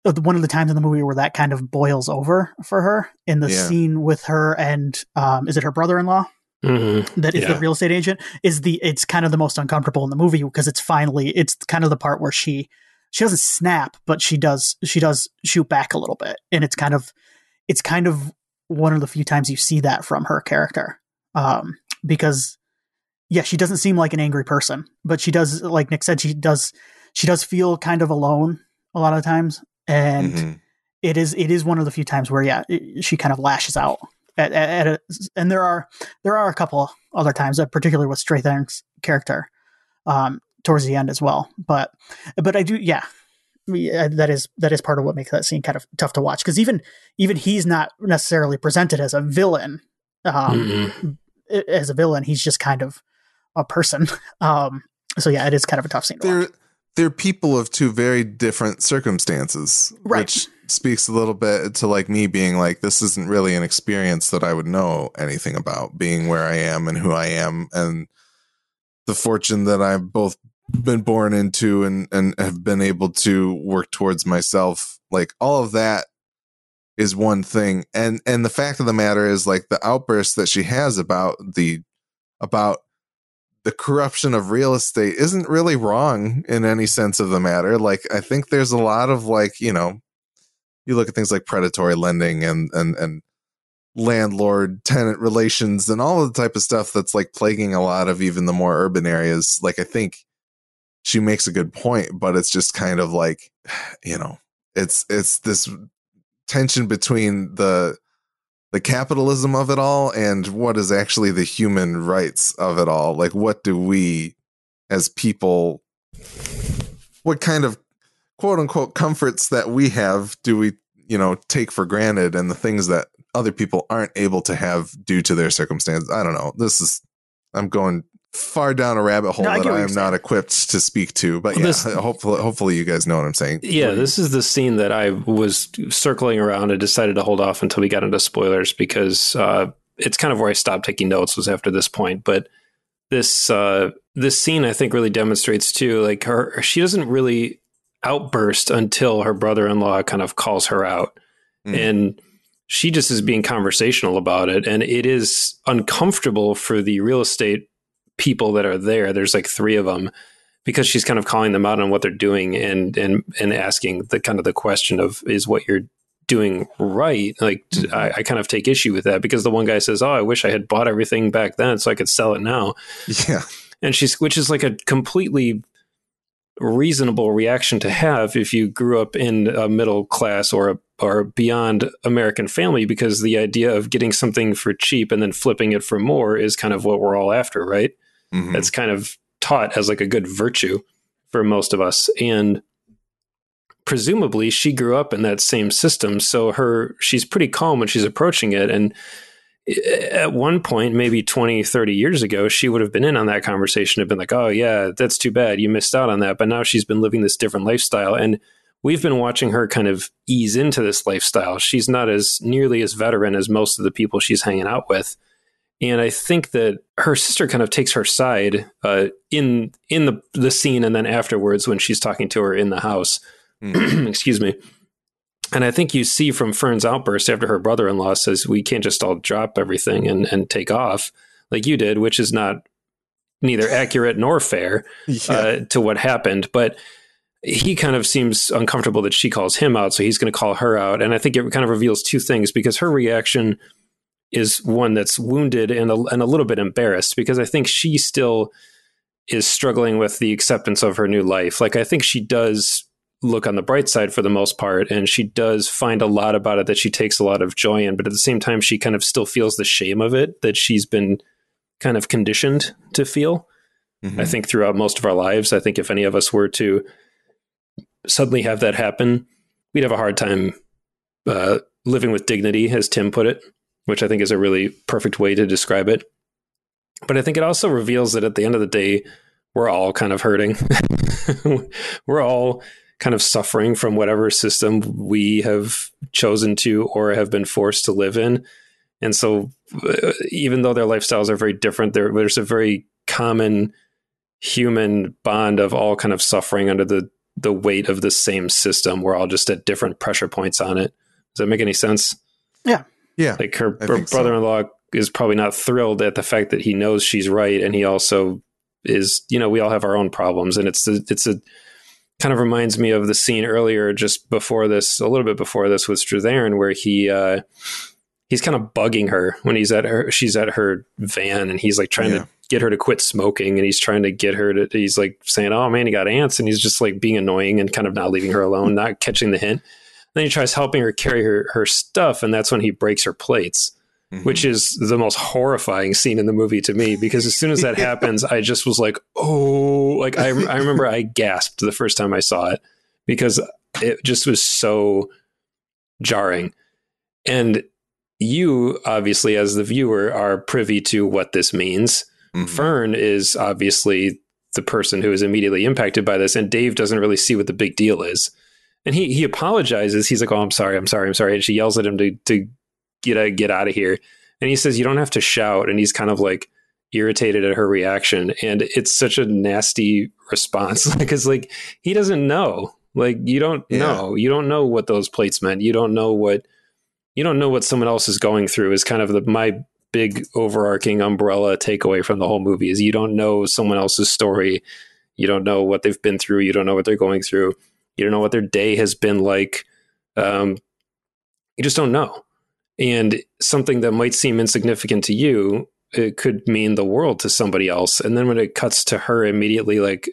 C: one of the times in the movie where that kind of boils over for her in the yeah. scene with her and um, is it her brother-in-law mm-hmm. that is yeah. the real estate agent is the it's kind of the most uncomfortable in the movie because it's finally it's kind of the part where she she doesn't snap but she does she does shoot back a little bit and it's kind of it's kind of one of the few times you see that from her character um, because yeah, she doesn't seem like an angry person, but she does, like Nick said, she does, she does feel kind of alone a lot of times, and mm-hmm. it is, it is one of the few times where, yeah, it, she kind of lashes out at, at, at a, and there are, there are a couple other times, uh, particularly with Strathairn's character, um, towards the end as well. But, but I do, yeah, that is that is part of what makes that scene kind of tough to watch because even even he's not necessarily presented as a villain um, mm-hmm. as a villain he's just kind of a person um, so yeah it is kind of a tough scene
A: they're they're people of two very different circumstances
C: right.
A: which speaks a little bit to like me being like this isn't really an experience that i would know anything about being where i am and who i am and the fortune that i've both been born into and and have been able to work towards myself. Like all of that is one thing. And and the fact of the matter is like the outburst that she has about the about the corruption of real estate isn't really wrong in any sense of the matter. Like i think there's a lot of like you know you look at things like predatory lending and and and landlord tenant relations and all the type of stuff that's like plaguing a lot of even the more urban areas like i think she makes a good point, but it's just kind of like, you know, it's it's this tension between the the capitalism of it all and what is actually the human rights of it all. Like what do we as people what kind of quote unquote comforts that we have do we, you know, take for granted and the things that other people aren't able to have due to their circumstances. I don't know. This is I'm going far down a rabbit hole no, that I am not equipped to speak to. But yeah, this, hopefully, hopefully you guys know what I'm saying.
B: Yeah, this is the scene that I was circling around and decided to hold off until we got into spoilers because uh, it's kind of where I stopped taking notes was after this point. But this uh, this scene I think really demonstrates too, like her she doesn't really outburst until her brother-in-law kind of calls her out, mm. and she just is being conversational about it, and it is uncomfortable for the real estate people that are there. There's like three of them because she's kind of calling them out on what they're doing and and and asking the kind of the question of is what you're doing right like mm-hmm. I, I, kind of take issue with that because the one guy says oh i wish i had bought everything back then so i could sell it now
A: yeah
B: and she's which is like a completely reasonable reaction to have if you grew up in a middle class or a, or beyond American family, because the idea of getting something for cheap and then flipping it for more is kind of what we're all after, right? Mm-hmm. That's kind of taught as like a good virtue for most of us. And presumably she grew up in that same system. So her, she's pretty calm when she's approaching it. And at one point, maybe 20, 30 years ago, she would have been in on that conversation and been like, oh, yeah, that's too bad. You missed out on that. But now she's been living this different lifestyle. And we've been watching her kind of ease into this lifestyle. She's not as nearly as veteran as most of the people she's hanging out with. And I think that her sister kind of takes her side uh, in in the the scene, and then afterwards when she's talking to her in the house. Mm. Excuse me. And I think you see from Fern's outburst after her brother in law says, We can't just all drop everything and, and take off like you did, which is not neither accurate nor fair yeah. uh, to what happened. But he kind of seems uncomfortable that she calls him out. So he's going to call her out. And I think it kind of reveals two things because her reaction is one that's wounded and a, and a little bit embarrassed because I think she still is struggling with the acceptance of her new life. Like I think she does look on the bright side for the most part and she does find a lot about it that she takes a lot of joy in, but at the same time she kind of still feels the shame of it that she's been kind of conditioned to feel. Mm-hmm. I think throughout most of our lives, I think if any of us were to suddenly have that happen, we'd have a hard time uh, living with dignity, as Tim put it which I think is a really perfect way to describe it. But I think it also reveals that at the end of the day, we're all kind of hurting. we're all kind of suffering from whatever system we have chosen to or have been forced to live in. And so, uh, even though their lifestyles are very different, there, there's a very common human bond of all kind of suffering under the the weight of the same system. We're all just at different pressure points on it. Does that make any sense?
C: Yeah.
A: Yeah.
B: Like her, her brother in law so. is probably not thrilled at the fact that he knows she's right. And he also is, you know, we all have our own problems. And it's, a, it's a kind of reminds me of the scene earlier, just before this, a little bit before this with Strathairn, where he, uh, he's kind of bugging her when he's at her, she's at her van and he's like trying yeah. to get her to quit smoking and he's trying to get her to he's like saying oh man he got ants and he's just like being annoying and kind of not leaving her alone not catching the hint then he tries helping her carry her her stuff and that's when he breaks her plates mm-hmm. which is the most horrifying scene in the movie to me because as soon as that happens i just was like oh like I, I remember i gasped the first time i saw it because it just was so jarring. And you obviously as the viewer are privy to what this means. Mm-hmm. fern is obviously the person who is immediately impacted by this and dave doesn't really see what the big deal is. And he he apologizes. He's like oh i'm sorry i'm sorry i'm sorry and she yells at him to to get a, get out of here. And he says you don't have to shout. And he's kind of like irritated at her reaction. And it's such a nasty response. Because like he doesn't know. Like you don't yeah. know. You don't know what those plates meant. You don't know what you don't know what someone else is going through is kind of the my big overarching umbrella takeaway from the whole movie is you don't know someone else's story. You don't know what they've been through. You don't know what they're going through. You don't know what their day has been like. Um, you just don't know and something that might seem insignificant to you it could mean the world to somebody else. And then when it cuts to her immediately like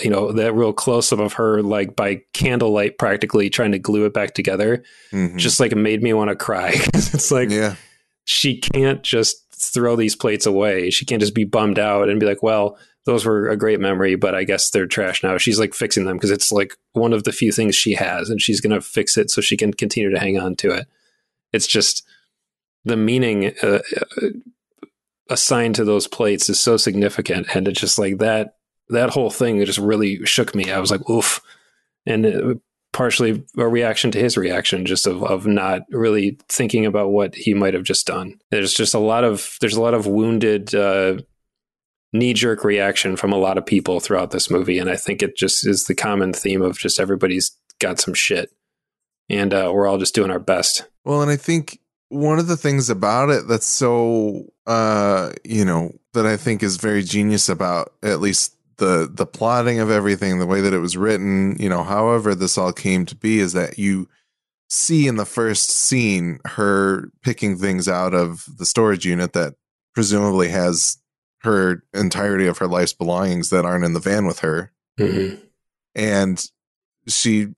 B: you know that real close up of her like by candlelight practically trying to glue it back together mm-hmm. just like made me want to cry it's like
A: yeah.
B: she can't just throw these plates away. She can't just be bummed out and be like well those were a great memory but i guess they're trash now. She's like fixing them because it's like one of the few things she has and she's going to fix it so she can continue to hang on to it it's just the meaning uh, uh assigned to those plates is so significant and it's just like that that whole thing just really shook me. I was like, oof. And it, partially a reaction to his reaction, just of, of not really thinking about what he might have just done. There's just a lot of, there's a lot of wounded, uh, knee jerk reaction from a lot of people throughout this movie. And I think it just is the common theme of just everybody's got some shit and uh, we're all just doing our best.
A: Well, and I think one of the things about it that's so, uh, you know, that I think is very genius about at least the the plotting of everything, the way that it was written, you know, however this all came to be, is that you see in the first scene her picking things out of the storage unit that presumably has her entirety of her life's belongings that aren't in the van with her, mm-hmm. and she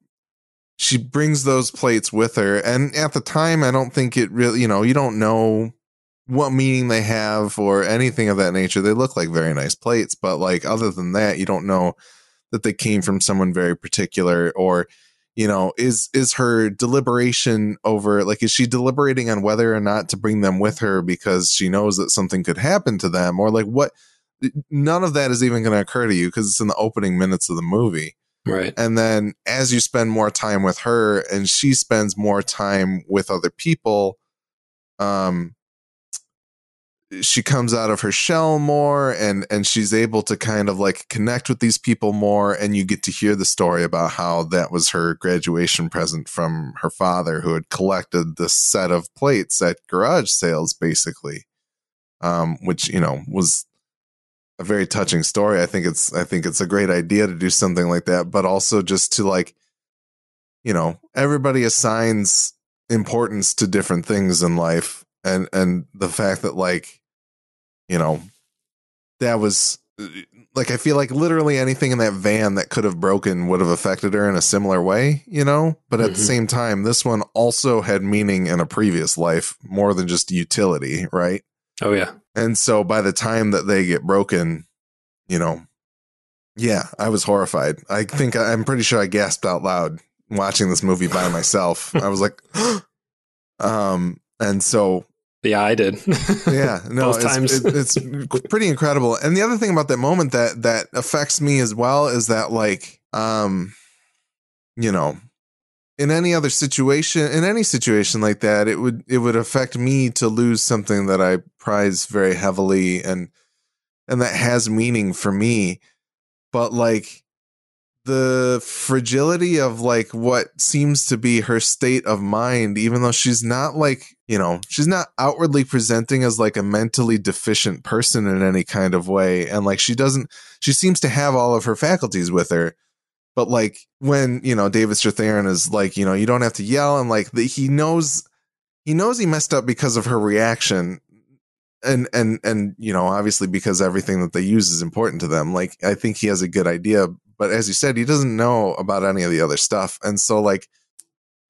A: she brings those plates with her and at the time i don't think it really you know you don't know what meaning they have or anything of that nature. They look like very nice plates, but like other than that, you don't know that they came from someone very particular or you know is is her deliberation over like is she deliberating on whether or not to bring them with her because she knows that something could happen to them or like what none of that is even going to occur to you because it's in the opening minutes of the movie
B: right.
A: And then as you spend more time with her and she spends more time with other people um she comes out of her shell more and and she's able to kind of like connect with these people more and you get to hear the story about how that was her graduation present from her father who had collected this set of plates at garage sales basically um which you know was a very touching story i think it's i think it's a great idea to do something like that but also just to like you know everybody assigns importance to different things in life and and the fact that like you know that was like I feel like literally anything in that van that could have broken would have affected her in a similar way, you know? But at mm-hmm. the same time, this one also had meaning in a previous life more than just utility, right?
B: Oh yeah.
A: And so by the time that they get broken, you know, yeah, I was horrified. I think I'm pretty sure I gasped out loud watching this movie by myself. I was like um and so
B: yeah, I did.
A: yeah, no, it's, times. it, it's pretty incredible. And the other thing about that moment that that affects me as well is that like, um, you know, in any other situation, in any situation like that, it would it would affect me to lose something that I prize very heavily and and that has meaning for me. But like the fragility of like what seems to be her state of mind, even though she's not like, you know, she's not outwardly presenting as like a mentally deficient person in any kind of way. And like she doesn't, she seems to have all of her faculties with her. But like when, you know, David Strathairn is like, you know, you don't have to yell and like the, he knows, he knows he messed up because of her reaction. And and and you know obviously because everything that they use is important to them. Like i think he has a good idea but as you said he doesn't know about any of the other stuff. And so like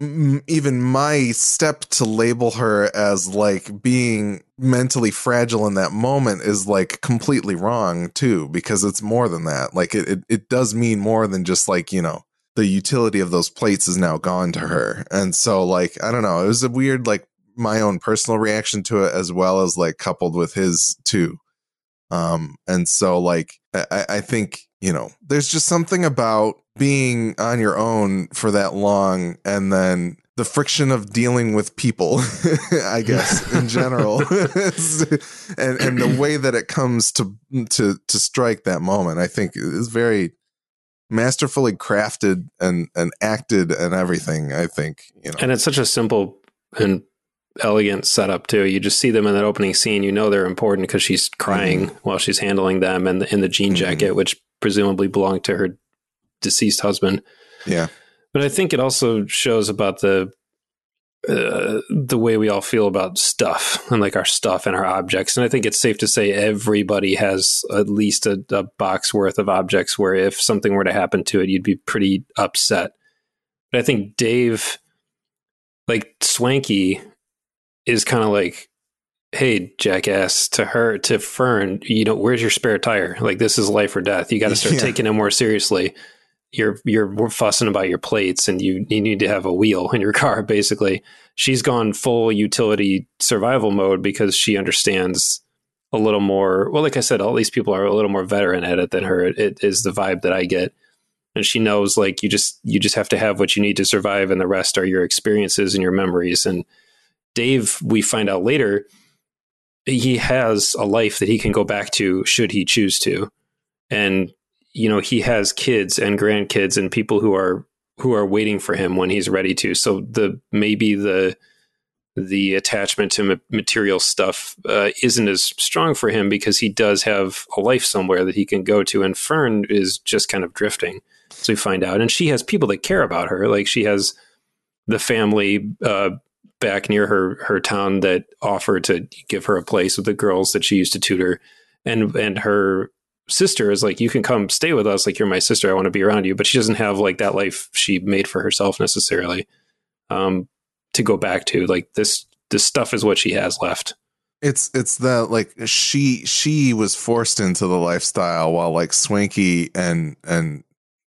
A: even my step to label her as like being mentally fragile in that moment is like completely wrong too because it's more than that. Like it, it, it does mean more than just like you know the utility of those plates is now gone to her. And so like i don't know it was a weird like my own personal reaction to it as well as like coupled with his too. Um and so like i i think you know there's just something about being on your own for that long and then the friction of dealing with people i guess in general and and the way that it comes to to to strike that moment i think is very masterfully crafted and and acted and everything i think you know
B: and it's such a simple and elegant setup too you just see them in that opening scene you know they're important because she's crying mm-hmm. while she's handling them and in the jean mm-hmm. jacket which presumably belonged to her deceased husband
A: yeah
B: but i think it also shows about the uh, the way we all feel about stuff and like our stuff and our objects. And I think it's safe to say everybody has at least a, a, box worth of objects where if something were to happen to it, you'd be pretty upset. But I think Dave, like Swankie, is kind of like, hey, jackass, to her, to Fern, you know, where's your spare tire? Like, this is life or death. You got to start yeah. taking it more seriously you're you're fussing about your plates and you, you need to have a wheel in your car basically. She's gone full utility survival mode because she understands a little more well like i said all these people are a little more veteran at it than her. It, it is the vibe that i get. And she knows like you just you just have to have what you need to survive and the rest are your experiences and your memories. And dave we find out later he has a life that he can go back to should he choose to. And you know he has kids and grandkids and people who are who are waiting for him when he's ready to. So the maybe the the attachment to material stuff uh, isn't as strong for him because he does have a life somewhere that he can go to. And fern is just kind of drifting so we find out. And she has people that care about her. Like she has the family uh, back near her her town that offer to give her a place with the girls that she used to tutor and and her sister is like, you can come stay with us. Like, you're my sister. I want to be around you. But she doesn't have like that life she made for herself necessarily um, to go back to. Like, this, this stuff is what she has left.
A: It's, it's that like she, she was forced into the lifestyle while like Swankie and, and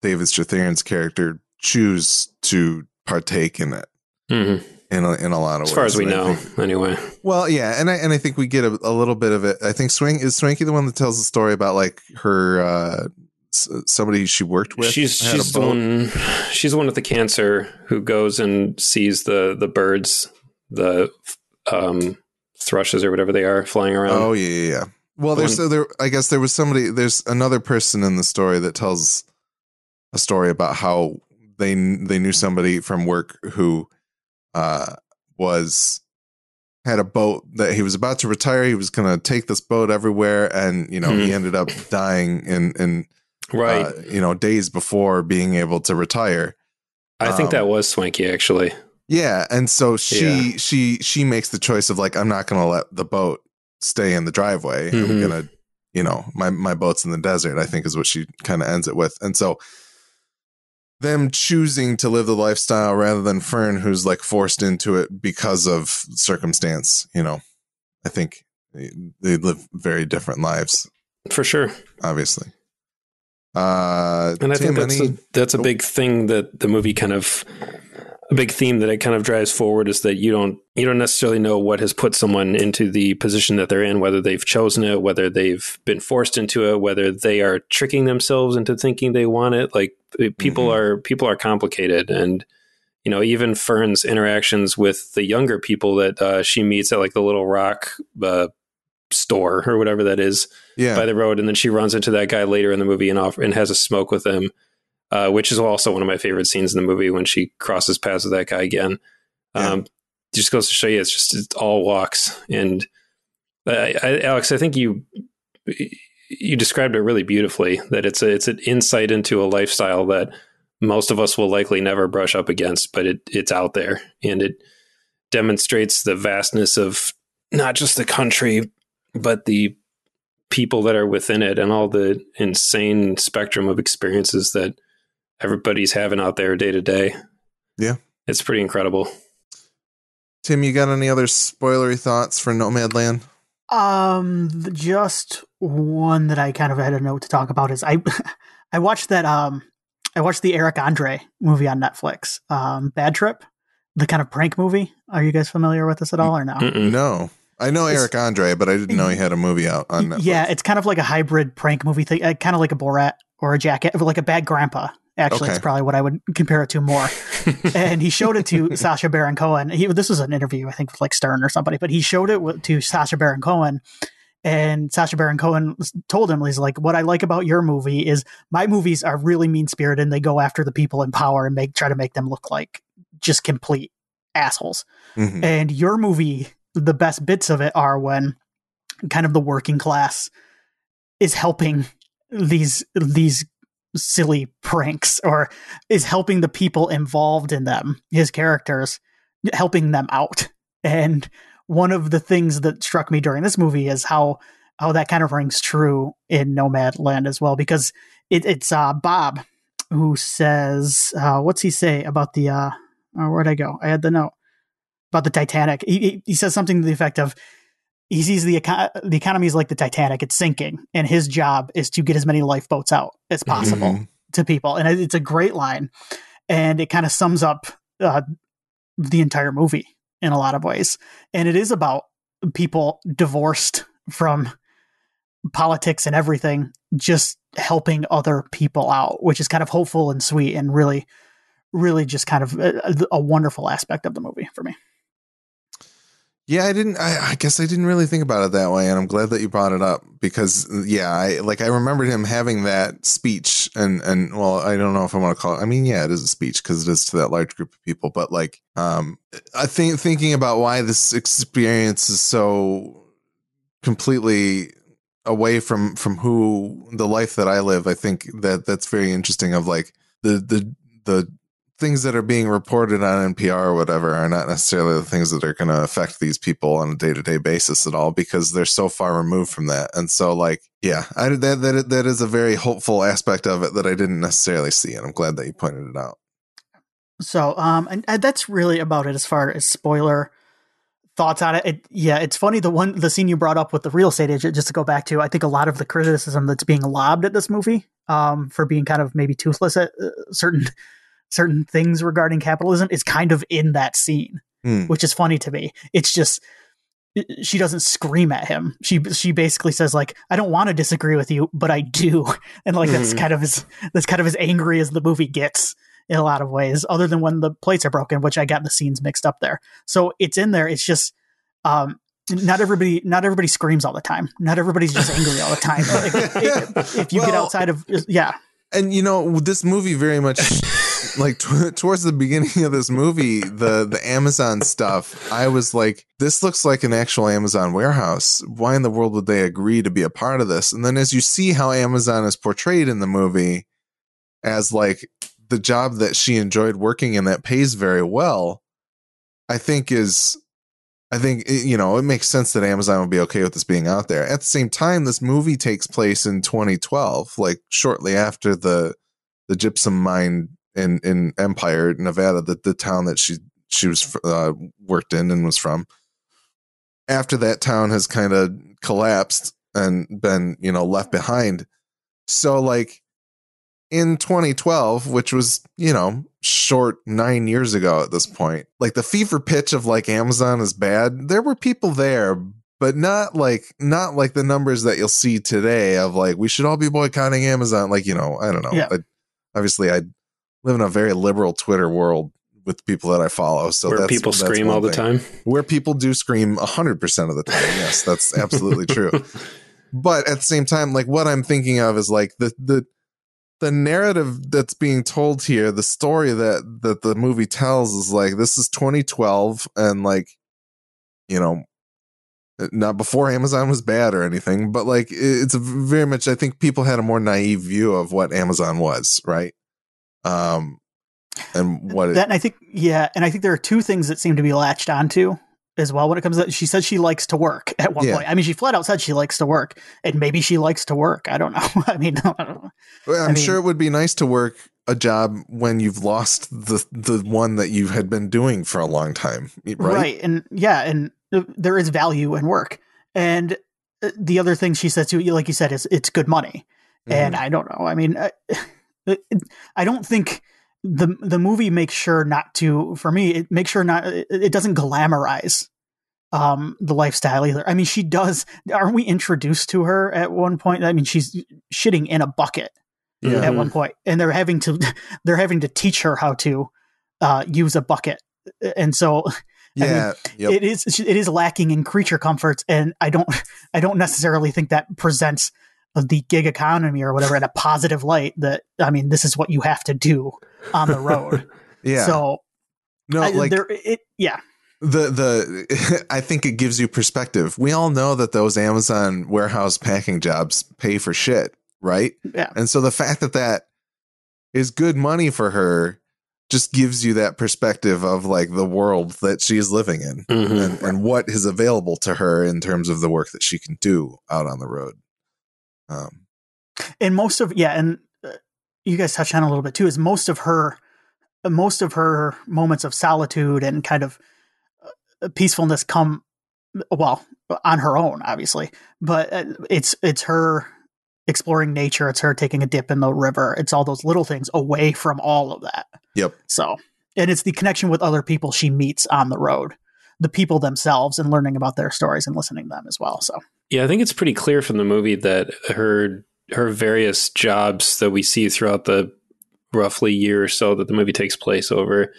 A: David Strathairn's character choose to partake in it. Mm-hmm in a, in a lot of
B: as
A: ways.
B: As far as we know, think, anyway.
A: Well, yeah, and I and I think we get a, a, little bit of it. I think Swing is Swankie the one that tells the story about like her uh, somebody she worked with.
B: She's she's the one. She's the one with the cancer who goes and sees the the birds, the um, thrushes or whatever they are flying around.
A: Oh yeah, yeah. yeah. Well, there's so there. I guess there was somebody. There's another person in the story that tells a story about how they they knew somebody from work who uh, was had a boat that he was about to retire. He was going to take this boat everywhere, and you know mm. he hmm. ended up dying in in
B: right uh,
A: you know days before being able to retire.
B: I um, think that um, was Swankie actually.
A: Yeah, and so she yeah. she she makes the choice of like I'm not going to let the boat stay in the driveway. Mm-hmm. I'm gonna you know my my boat's in the desert. I think is what she kind of ends it with, and so them choosing to live the lifestyle rather than Fern, who's like forced into it because of circumstance. You know, I think they live very different lives.
B: For sure.
A: Obviously. Uh,
B: and I think that's any, a, that's a oh. big thing that the movie kind of a big theme that it kind of drives forward is that you don't you don't necessarily know what has put someone into the position that they're in, whether they've chosen it, whether they've been forced into it, whether they are tricking themselves into thinking they want it. Like people mm-hmm. are people are complicated, and you know even Fern's interactions with the younger people that uh, she meets at like the Little Rock uh, store or whatever that is
A: yeah.
B: by the road, and then she runs into that guy later in the movie and off and has a smoke with him uh, which is also one of my favorite scenes in the movie when she crosses paths with that guy again. Yeah. Um, just goes to show you it's just it's all walks. And uh, I, Alex, I think you you described it really beautifully. That it's a it's an insight into a lifestyle that most of us will likely never brush up against, but it it's out there and it demonstrates the vastness of not just the country but the people that are within it and all the insane spectrum of experiences that everybody's having out there day to day.
A: Yeah.
B: It's pretty incredible.
A: Tim, you got any other spoilery thoughts for Nomadland?
C: Um, just one that I kind of had a note to talk about is I, I watched that um, I watched the Eric Andre movie on Netflix, um, Bad Trip, the kind of prank movie. Are you guys familiar with this at all or no?
B: Mm-mm.
A: No. I know Eric Andre, but I didn't know he had a movie out on Netflix.
C: Yeah, it's kind of like a hybrid prank movie thing, uh, kind of like a Borat or a Jackass, like a Bad Grandpa. Actually,
A: Okay.
C: it's probably what I would compare it to more. and he showed it to Sacha Baron Cohen. He, this was an interview, I think, with like Stern or somebody, but he showed it to Sacha Baron Cohen. And Sacha Baron Cohen told him, he's like, what I like about your movie is my movies are really mean spirited and they go after the people in power and make try to make them look like just complete assholes.
A: Mhm.
C: And your movie, the best bits of it are when kind of the working class is helping these these silly pranks or is helping the people involved in them, his characters, helping them out. And one of the things that struck me during this movie is how how that kind of rings true in Nomadland as well, because it, it's uh, Bob who says, uh, "What's he say about the? Uh, oh, where'd I go? I had the note about the Titanic. He, he, says something to the effect of." He sees the eco- the economy is like the Titanic; it's sinking, and his job is to get as many lifeboats out as possible
A: Mhm.
C: to people. And it's a great line, and it kind of sums up uh, the entire movie in a lot of ways. And it is about people divorced from politics and everything, just helping other people out, which is kind of hopeful and sweet and really, really just kind of a, a wonderful aspect of the movie for me.
A: Yeah, I didn't. I, I guess I didn't really think about it that way, and I'm glad that you brought it up because, yeah, I like I remembered him having that speech, and and well, I don't know if I want to call it. I mean, yeah, it is a speech because it is to that large group of people, but like, um, I think thinking about why this experience is so completely away from from who the life that I live, I think that that's very interesting. Of like the the the things that are being reported on NPR or whatever are not necessarily the things that are going to affect these people on a day to day basis at all because they're so far removed from that. And so, like, yeah, I, that that that is a very hopeful aspect of it that I didn't necessarily see, and I'm glad that you pointed it out.
C: So, um, and, and that's really about it as far as spoiler thoughts on it. it. Yeah, it's funny the one the scene you brought up with the real estate agent. Just to go back to, I think a lot of the criticism that's being lobbed at this movie, um, for being kind of maybe toothless at uh, certain certain things regarding capitalism, is kind of in that scene,
A: Hmm.
C: which is funny to me. It's just she doesn't scream at him. She she basically says like, "I don't want to disagree with you, but I do," and like that's
B: Mhm.
C: kind of as that's kind of as angry as the movie gets in a lot of ways, other than when the plates are broken, which I got the scenes mixed up there. So it's in there. It's just um, not everybody not everybody screams all the time. Not everybody's just angry all the time. Like, if, if you get outside of yeah,
A: And you know, this movie very much like t- towards the beginning of this movie, the the Amazon stuff, I was like, this looks like an actual Amazon warehouse. Why in the world would they agree to be a part of this? And then as you see how Amazon is portrayed in the movie as like the job that she enjoyed working in that pays very well, I think is I think you know it makes sense that Amazon would be okay with this being out there. At the same time, this movie takes place in 2012, like shortly after the the gypsum mine in in Empire, Nevada, the the town that she she was uh, worked in and was from. After that town has kind of collapsed and been you know left behind, so like in 2012, which was, you know, short nine years ago at this point, like the fever pitch of like Amazon is bad, there were people there, but not like, not like the numbers that you'll see today of like, we should all be boycotting Amazon. Like, you know, I don't know.
C: Yeah.
A: I, obviously, I live in a very liberal Twitter world with people that I follow. So
B: where people scream all the
A: thing.
B: time.
A: Where people do scream 100% of the time. Yes, that's absolutely true but at the same time like what i'm thinking of is like the the the narrative that's being told here the story that that the movie tells is like this is 2012 and like you know not before amazon was bad or anything but like it's very much i think people had a more naive view of what amazon was right um and what
C: that and I think yeah, and I think there are two things that seem to be latched onto as well when it comes to she said she likes to work at one
A: Yeah.
C: point. I mean, she flat out said she likes to work, and maybe she likes to work. I don't know. I mean, I don't know.
A: Well, I'm
C: mean-
A: sure it would be nice to work a job when you've lost the the one that you had been doing for a long time, right?
C: right. And yeah, and uh, there is value in work. And uh, the other thing she said too, like you said, is it's good money. And
A: Mm-hmm.
C: I don't know. I mean, I, I don't think the the movie makes sure not to. For me, it makes sure not. It, it doesn't glamorize um the lifestyle either. I mean, she does. Aren't we introduced to her at one point? I mean, she's shitting in a bucket
A: Yeah.
C: at one point, and they're having to they're having to teach her how to uh, use a bucket. And so mean,
A: yeah, yep.
C: it is it is lacking in creature comforts, and I don't I don't necessarily think that presents the gig economy or whatever in a positive light. That I mean, this is what you have to do on the road.
A: yeah.
C: So
A: no,
C: I,
A: like
C: there, it yeah,
A: the the I think it gives you perspective. We all know that those Amazon warehouse packing jobs pay for shit, right?
C: yeah,
A: And so the fact that that is good money for her just gives you that perspective of like the world that she's living in
B: Mhm.
A: and, and what is available to her in terms of the work that she can do out on the road. Um,
C: and most of yeah, and uh, you guys touched on a little bit too. Is most of her most of her moments of solitude and kind of uh, peacefulness come well on her own, obviously, but uh, it's it's her exploring nature. It's her taking a dip in the river. It's all those little things away from all of that.
A: Yep.
C: So, and it's the connection with other people she meets on the road, the people themselves, and learning about their stories and listening to them as well. So,
B: Yeah, I think it's pretty clear from the movie that her her various jobs that we see throughout the roughly year or so that the movie takes place over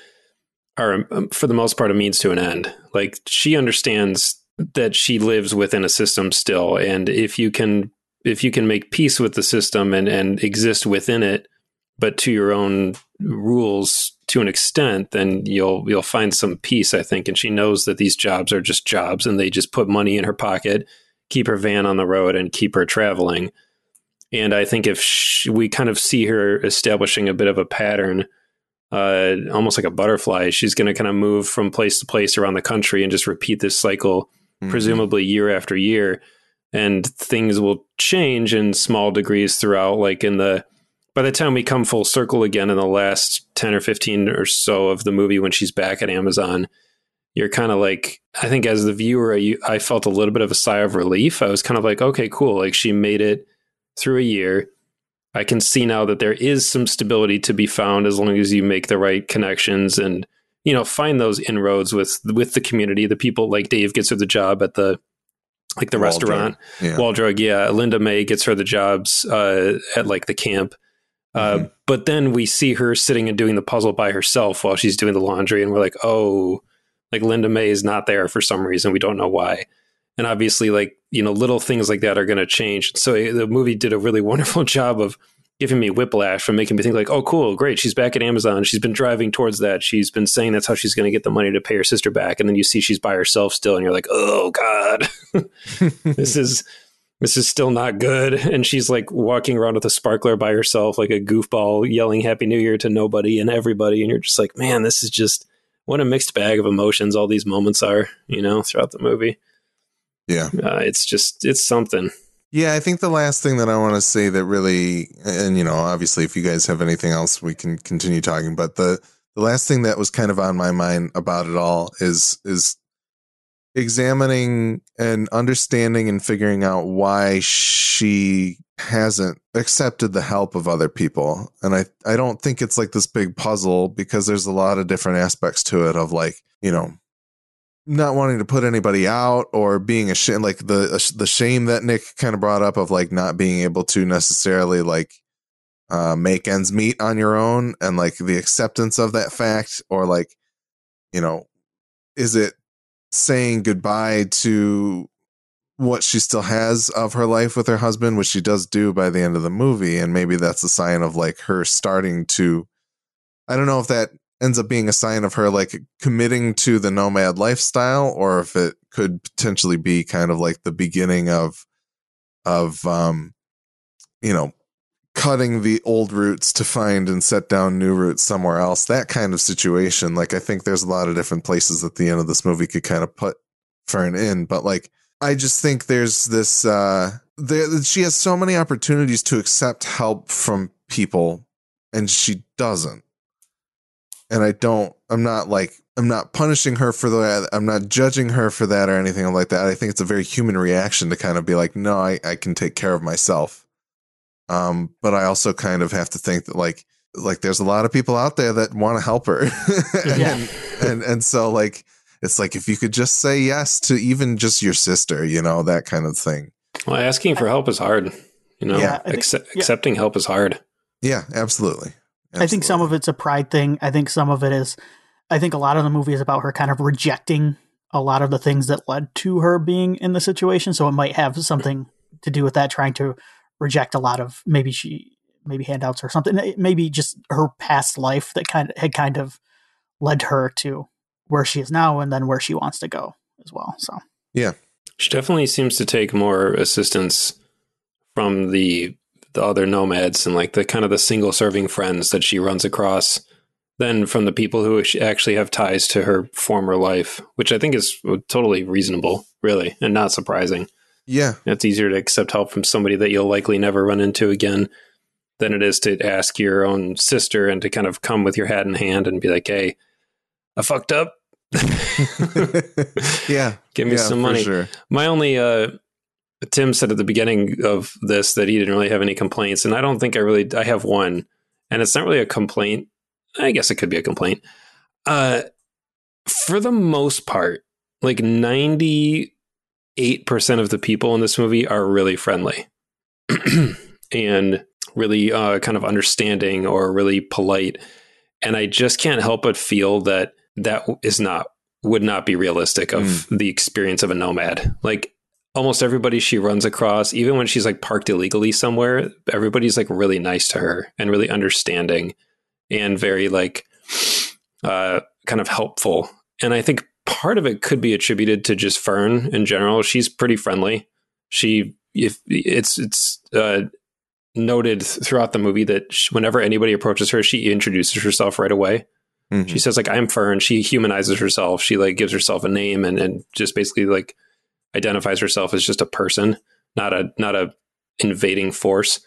B: are um, for the most part a means to an end. Like she understands that she lives within a system still and if you can if you can make peace with the system and and exist within it but to your own rules to an extent then you'll you'll find some peace I think and she knows that these jobs are just jobs and they just put money in her pocket keep her van on the road and keep her traveling. And I think if sh we kind of see her establishing a bit of a pattern, uh, almost like a butterfly, she's going to kind of move from place to place around the country and just repeat this cycle,
A: mhm.
B: presumably year after year. And things will change in small degrees throughout. Like in the, by the time we come full circle again in the last 10 or 15 or so of the movie, when she's back at Amazon, you're kind of like i think as the viewer I, I felt a little bit of a sigh of relief i was kind of like okay cool like she made it through a year i can see now that there is some stability to be found as long as you make the right connections and you know find those inroads with with the community the people like dave gets her the job at the like the
A: Wall Drug.
B: restaurant
A: Yeah.
B: Wall Drug, yeah. Linda May gets her the jobs uh, at like the camp. Uh,
A: Mhm.
B: But then we see her sitting and doing the puzzle by herself while she's doing the laundry, and we're like, oh, like Linda May is not there for some reason. We don't know why. And obviously, like, you know, little things like that are going to change. So uh, the movie did a really wonderful job of giving me whiplash from making me think like, oh, cool, great. She's back at Amazon. She's been driving towards that. She's been saying that's how she's going to get the money to pay her sister back. And then you see she's by herself still, and you're like, oh God, this is this is still not good. And she's like walking around with a sparkler by herself, like a goofball, yelling Happy New Year to nobody and everybody. And you're just like, man, this is just what a mixed bag of emotions all these moments are, you know, throughout the movie.
A: Yeah.
B: Uh, it's just, it's something.
A: Yeah, I think the last thing that I want to say that really, and you know, obviously, if you guys have anything else, we can continue talking. But the the last thing that was kind of on my mind about it all is is examining and understanding and figuring out why she hasn't accepted the help of other people. And I I don't think it's like this big puzzle because there's a lot of different aspects to it of like, you know, not wanting to put anybody out or being ashamed like the the shame that Nick kind of brought up of like not being able to necessarily like uh make ends meet on your own and like the acceptance of that fact or like you know is it saying goodbye to what she still has of her life with her husband which she does do by the end of the movie and maybe that's a sign of like her starting to I don't know if that ends up being a sign of her like committing to the nomad lifestyle or if it could potentially be kind of like the beginning of of um you know cutting the old roots to find and set down new roots somewhere else. That kind of situation. Like I think there's a lot of different places at the end of this movie could kind of put Fern in, but like I just think there's this uh there she has so many opportunities to accept help from people and she doesn't. And I don't I'm not like I'm not punishing her for that. I'm not judging her for that or anything like that. I think it's a very human reaction to kind of be like, no, I, I can take care of myself. Um, but I also kind of have to think that like like there's a lot of people out there that want to help her. and,
C: Yeah.
A: and and so like it's like if you could just say yes to even just your sister, you know, that kind of thing.
B: Well, asking for help is hard. You know,
C: Yeah, I think-
B: Accept-
C: yeah.
B: accepting help is hard.
A: Yeah, absolutely.
C: I think some of it's a pride thing. I think some of it is, I think a lot of the movie is about her kind of rejecting a lot of the things that led to her being in the situation. So it might have something to do with that, trying to reject a lot of maybe she, maybe handouts or something. Maybe just her past life that kind of had kind of led her to where she is now and then where she wants to go as well. So yeah,
B: She definitely seems to take more assistance from the the other nomads and like the kind of the single serving friends that she runs across than from the people who sh- actually have ties to her former life, which I think is totally reasonable, really, and not surprising.
A: Yeah.
B: It's easier to accept help from somebody that you'll likely never run into again than it is to ask your own sister and to kind of come with your hat in hand and be like, "Hey, I fucked up."
A: yeah.
B: Give me
A: yeah,
B: some money.
A: Sure.
B: My only uh Tim said at the beginning of this that he didn't really have any complaints, and I don't think I really I have one, and it's not really a complaint. I guess it could be a complaint. Uh, for the most part, like ninety eight percent of the people in this movie are really friendly and really uh, kind of understanding or really polite, and I just can't help but feel that that is not would not be realistic of the experience of a nomad. Like almost everybody she runs across, even when she's like parked illegally somewhere, everybody's like really nice to her and really understanding and very like uh kind of helpful. And I think part of it could be attributed to just Fern in general. She's pretty friendly. She if it's it's uh noted throughout the movie that sh- whenever anybody approaches her, she introduces herself right away.
A: Mhm.
B: She says like I'm Fern. She humanizes herself. She like gives herself a name and and just basically like identifies herself as just a person, not a not a invading force.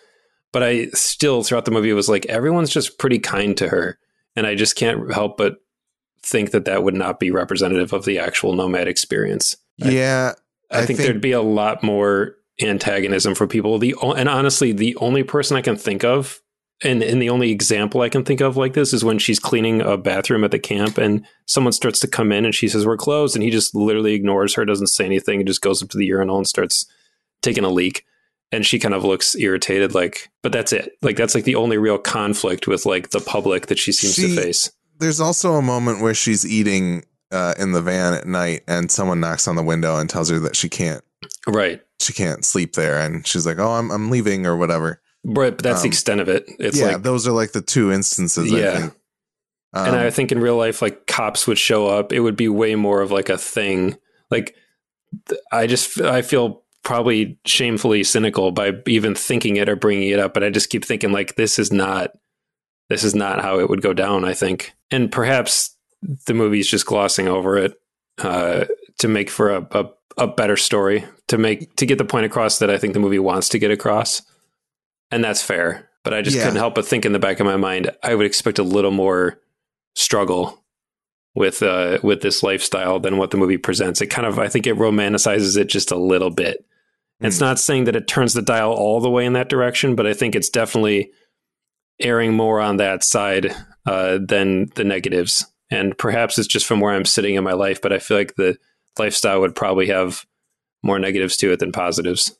B: But I still throughout the movie was like everyone's just pretty kind to her, and I just can't help but think that that would not be representative of the actual nomad experience.
A: Yeah.
B: I,
A: I
B: think,
A: think-
B: there'd be a lot more antagonism for people. The and honestly, the only person I can think of, and and the only example I can think of like this is when she's cleaning a bathroom at the camp, and someone starts to come in, and she says we're closed, and he just literally ignores her, doesn't say anything, and just goes up to the urinal and starts taking a leak. And she kind of looks irritated, like, but that's it. Like that's like the only real conflict with like the public that she seems
A: She-
B: to face.
A: There's also a moment where she's eating uh, in the van at night, and someone knocks on the window and tells her that she can't
B: Right.
A: she can't sleep there, and she's like, "Oh, I'm I'm leaving" or whatever.
B: But that's the
A: Um,
B: extent of it. It's
A: yeah,
B: like
A: those are like the two instances. I
B: Yeah.
A: think.
B: and
A: Um,
B: I think in real life, like cops would show up, it would be way more of like a thing. Like, I just I feel probably shamefully cynical by even thinking it or bringing it up, but I just keep thinking like this is not this is not how it would go down. I think, and perhaps the movie's just glossing over it uh, to make for a, a a better story to make to get the point across that I think the movie wants to get across, and that's fair. But I just
A: Yeah.
B: couldn't help but think in the back of my mind, I would expect a little more struggle with uh with this lifestyle than what the movie presents. It kind of I think it romanticizes it just a little bit. It's
A: Hmm.
B: not saying that it turns the dial all the way in that direction, but I think it's definitely erring more on that side uh, than the negatives. And perhaps it's just from where I'm sitting in my life, but I feel like the lifestyle would probably have more negatives to it than positives.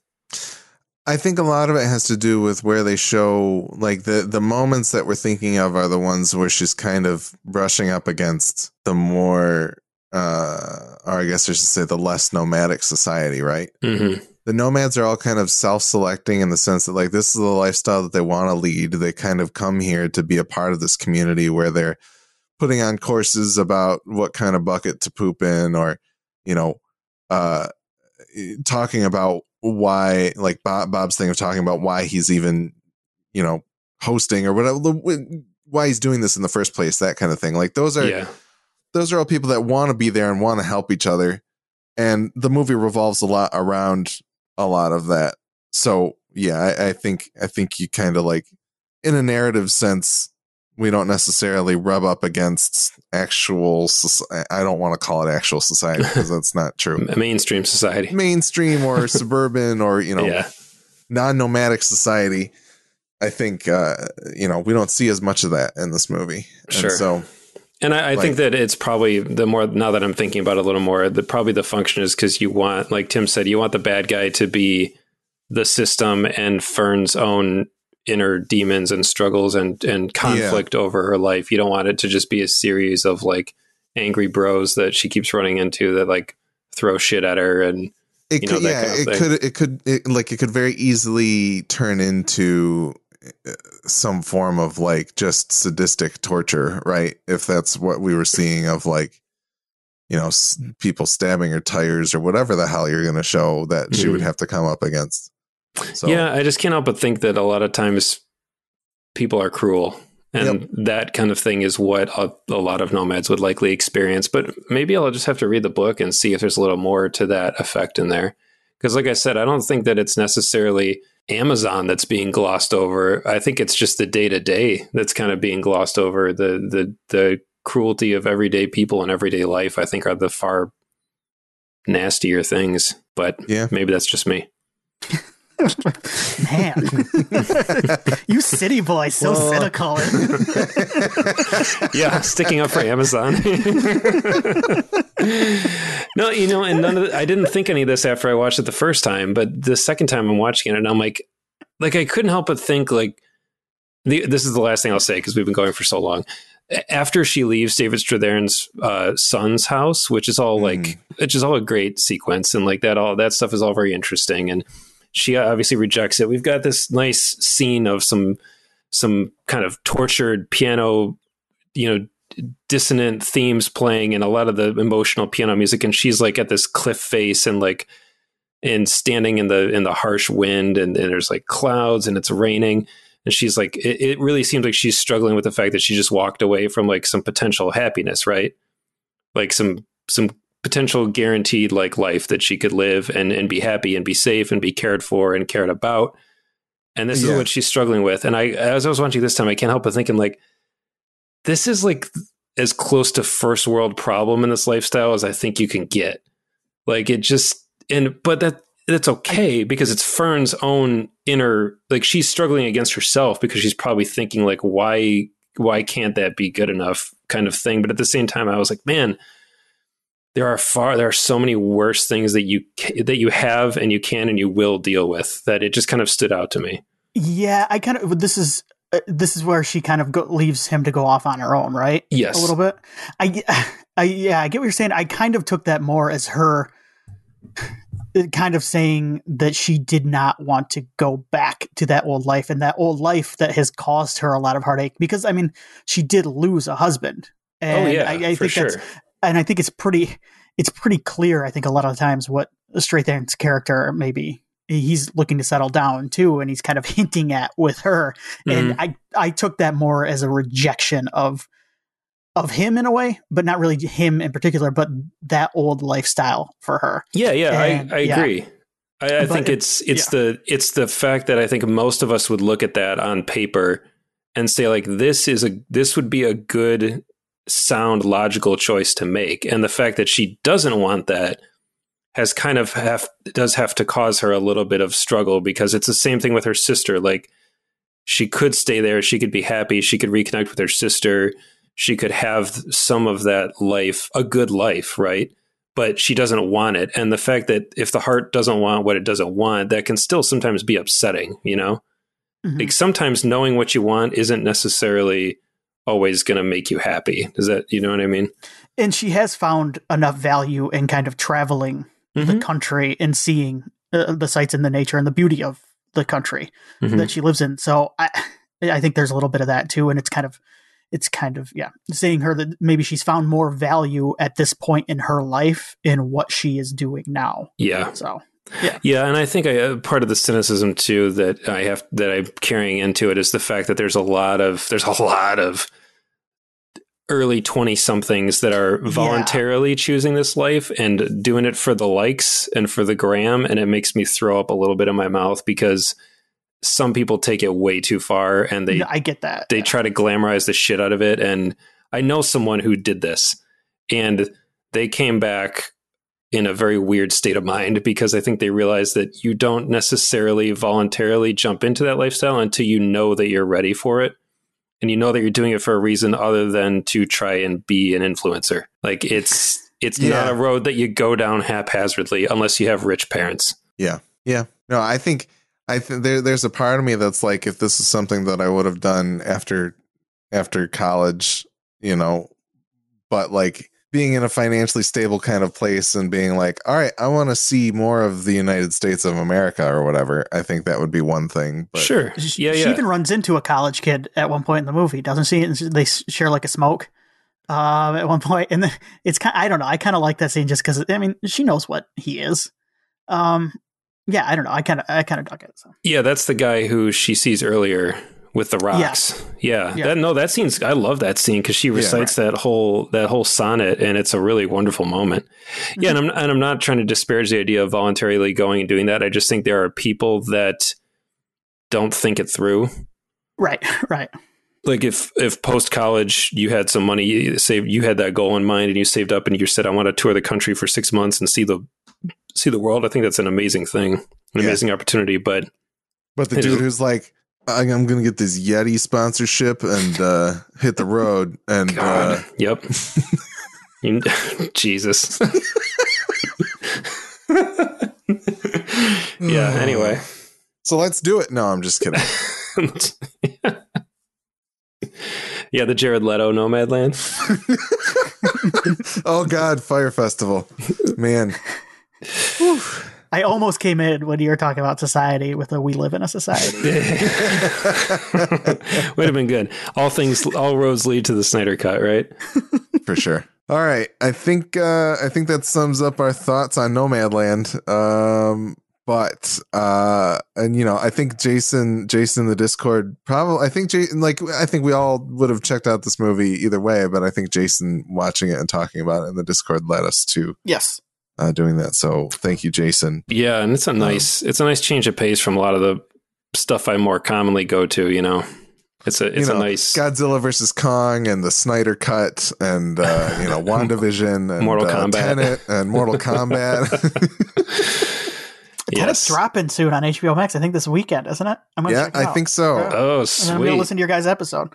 A: I think a lot of it has to do with where they show like the the moments that we're thinking of are the ones where she's kind of brushing up against the more uh or I guess I should say the less nomadic society, right?
B: hmm
A: The nomads are all kind of self-selecting in the sense that like this is the lifestyle that they want to lead. They kind of come here to be a part of this community where they're putting on courses about what kind of bucket to poop in or you know uh talking about why like Bob, Bob's thing of talking about why he's even you know, hosting or whatever, why he's doing this in the first place, that kind of thing. Like those are,
B: yeah.
A: those are all people that want to be there and want to help each other. And the movie revolves a lot around a lot of that. So yeah, I, I think, I think you kind of like, in a narrative sense, we don't necessarily rub up against actual i don't want to call it actual society because that's not true.
B: Mainstream society.
A: Mainstream or suburban or you know
B: yeah.
A: non-nomadic society i think uh you know we don't see as much of that in this movie.
B: Sure.
A: and so
B: and I, I like, think that it's probably the more now that I'm thinking about it a little more, the probably the function is because you want, like Tim said, you want the bad guy to be the system and Fern's own inner demons and struggles and and conflict yeah. over her life. You don't want it to just be a series of like angry bros that she keeps running into that like throw shit at her and
A: it
B: you know,
A: could, yeah, kind of it could it could it, like it could very easily turn into uh, some form of like just sadistic torture, right? If that's what we were seeing of like you know people stabbing her tires or whatever the hell you're going to show that mm-hmm. she would mm-hmm. have to come up against.
B: So, yeah, I just can't help but think that a lot of times people are cruel. And yep. that kind of thing is what a, a, lot of nomads would likely experience. But maybe I'll just have to read the book and see if there's a little more to that effect in there. Because, like I said, I don't think that it's necessarily Amazon that's being glossed over. I think it's just the day to day that's kind of being glossed over. The the the cruelty of everyday people and everyday life. I think are the far nastier things. But yeah. maybe that's just me.
C: Man, you city boy, so Whoa. cynical.
B: yeah, sticking up for Amazon. no, you know, and none of the, I didn't think any of this after I watched it the first time, but the second time I'm watching it, and I'm like, like I couldn't help but think, like, the, this is the last thing I'll say because we've been going for so long. After she leaves David Strathairn's uh, son's house, which is all like, mm. which is all a great sequence, and like that, all that stuff is all very interesting, and she obviously rejects it. We've got this nice scene of some some kind of tortured piano, you know, dissonant themes playing and a lot of the emotional piano music. And she's like at this cliff face and like and standing in the in the harsh wind and, and there's like clouds and it's raining. And she's like it, it really seems like she's struggling with the fact that she just walked away from like some potential happiness right? Like some some potential guaranteed like life that she could live and and be happy and be safe and be cared for and cared about. And this yeah. is what she's struggling with. And I as I was watching this time, I can't help but thinking like this is like as close to first world problem in this lifestyle as I think you can get. Like it just and but that that's okay because it's Fern's own inner like she's struggling against herself because she's probably thinking like why why can't that be good enough kind of thing. But at the same time, I was like, man, there are far there are so many worse things that you that you have and you can and you will deal with that it just kind of stood out to me.
C: Yeah, I kind of this is uh, this is where she kind of go, leaves him to go off on her own, right?
B: Yes,
C: a little bit. I, I yeah, I get what you're saying. I kind of took that more as her kind of saying that she did not want to go back to that old life and that old life that has caused her a lot of heartache because I mean she did lose a husband.
B: Oh, and
C: oh
B: yeah, I, I think sure.
C: that's and I think it's pretty it's pretty clear. I think a lot of times what Strathairn's character maybe he's looking to settle down too, and he's kind of hinting at with her. Mm-hmm. And I I took that more as a rejection of of him in a way, but not really him in particular, but that old lifestyle for her.
B: Yeah, yeah, and, I, I yeah. agree. I, I think it's it's yeah. the it's the fact that I think most of us would look at that on paper and say like this is a this would be a good sound logical choice to make. And the fact that she doesn't want that has kind of have does have to cause her a little bit of struggle because it's the same thing with her sister. Like she could stay there. She could be happy. She could reconnect with her sister. She could have some of that life a good life right? But she doesn't want it. And the fact that if the heart doesn't want what it doesn't want that can still sometimes be upsetting you know? Mm-hmm. like sometimes knowing what you want isn't necessarily always going to make you happy. Does that, you know what I mean?
C: And she has found enough value in kind of traveling mm-hmm. the country and seeing uh, the sights and the nature and the beauty of the country mm-hmm. that she lives in. So I, I think there's a little bit of that too. And it's kind of, it's kind of, yeah, seeing her that maybe she's found more value at this point in her life in what she is doing now.
B: Yeah.
C: So Yeah.
B: Yeah, and I think I, uh, part of the cynicism too that I have that I'm carrying into it is the fact that there's a lot of there's a lot of early 20 somethings that are voluntarily yeah. choosing this life and doing it for the likes and for the gram and it makes me throw up a little bit in my mouth because some people take it way too far and they
C: I get that.
B: They yeah. try to glamorize the shit out of it and I know someone who did this and they came back in a very weird state of mind because I think they realize that you don't necessarily voluntarily jump into that lifestyle until you know that you're ready for it and you know that you're doing it for a reason other than to try and be an influencer. Like it's it's yeah. not a road that you go down haphazardly unless you have rich parents.
A: Yeah. Yeah. No, I think I think there there's a part of me that's like if this is something that I would have done after after college, you know, but like being in a financially stable kind of place and being like, all right, I want to see more of the United States of America or whatever. I think that would be one thing.
B: But sure.
C: Yeah, yeah. she, even runs into a college kid at one point in the movie, doesn't she? They share like a smoke um, at one point, and it's kind. I don't know. I kind of like that scene just because I mean she knows what he is. Um, yeah, I don't know. I kind of I kind of dug it. So.
B: Yeah, that's the guy who she sees earlier with the rocks. Yeah, yeah. That, no, that scene's. I love that scene because she recites yeah, right. that whole that whole sonnet, and it's a really wonderful moment. Mm-hmm. Yeah, and I'm and I'm not trying to disparage the idea of voluntarily going and doing that. I just think there are people that don't think it through.
C: Right, right.
B: Like if if post college you had some money you saved, you had that goal in mind, and you saved up, and you said, "I want to tour the country for six months and see the see the world." I think that's an amazing thing, an yeah. amazing opportunity. But
A: but the dude who's like, I'm gonna get this Yeti sponsorship and uh, hit the road. And.
B: Uh, yep, Jesus. yeah. Anyway,
A: so let's do it. No, I'm just kidding.
B: yeah, the Jared Leto Nomadland.
A: oh God, Fyre Festival, man.
C: I almost came in when you were talking about society with a "We live in a society."
B: Would have been good. All things, all roads lead to the Snyder Cut, right?
A: For sure. All right, I think uh, I think that sums up our thoughts on Nomadland. Um, but uh, and you know, I think Jason, Jason in the Discord, probably. I think Jason, like, I think we all would have checked out this movie either way. But I think Jason watching it and talking about it in the Discord led us to
C: yes
A: uh, doing that. So thank you, Jason.
B: Yeah, and it's a um, nice um, it's a nice change of pace from a lot of the stuff I more commonly go to. You know, it's a it's you know, a nice
A: Godzilla versus Kong and the Snyder Cut and uh, you know WandaVision and
B: Mortal uh, Kombat
A: Tenet and Mortal Kombat.
C: yes. dropping soon on HBO Max. I think this weekend, isn't it?
A: I'm yeah, I think so.
B: Yeah. Oh, sweet.
C: I'm gonna listen to your guys' episode.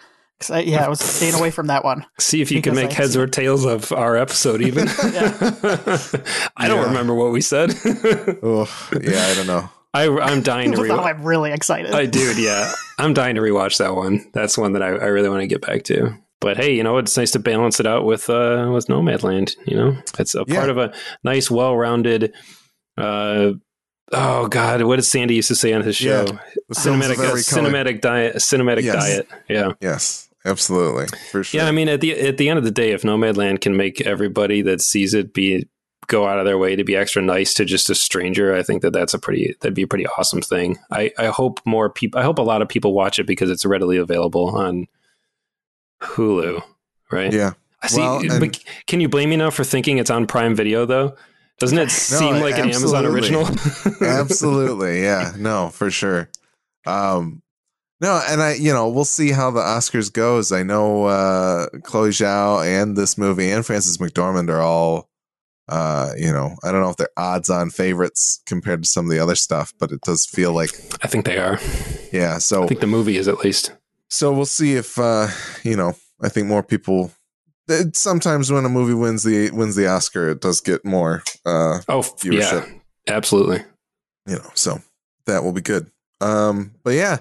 C: I, yeah, I was staying away from that one.
B: See if you can make I, heads or tails of our episode, even. I don't remember what we said.
A: oh, yeah, I don't know.
B: I, am dying to rewatch.
C: I'm really excited.
B: I dude, yeah, I'm dying to rewatch that one. That's one that I, I really want to get back to. But hey, you know, it's nice to balance it out with uh, with Nomadland. You know, it's a yeah. part of a nice, well-rounded. Uh, oh God, what did Sandy used to say on his show? Yeah, cinematic, uh, cinematic diet, cinematic yes. diet. Yeah.
A: Yes. Absolutely, for sure.
B: Yeah, I mean, at the at the end of the day, if Nomadland can make everybody that sees it be go out of their way to be extra nice to just a stranger, I think that that's a pretty that'd be a pretty awesome thing. I I hope more people. I hope a lot of people watch it because it's readily available on Hulu. Right?
A: Yeah.
B: I see. Well, but can you blame me now for thinking it's on Prime Video though? Doesn't it seem no, like an Amazon original?
A: absolutely. Yeah. No, for sure. Um, no, and I, you know, we'll see how the Oscars goes. I know uh, Chloe Zhao and this movie and Frances McDormand are all, uh, you know, I don't know if they're odds-on favorites compared to some of the other stuff, but it does feel like
B: I think they are.
A: Yeah, so
B: I think the movie is at least.
A: So we'll see if uh, you know. I think more people. It, sometimes when a movie wins the wins the Oscar, it does get more. Uh,
B: oh, viewership. yeah, absolutely.
A: You know, so that will be good. Um, but yeah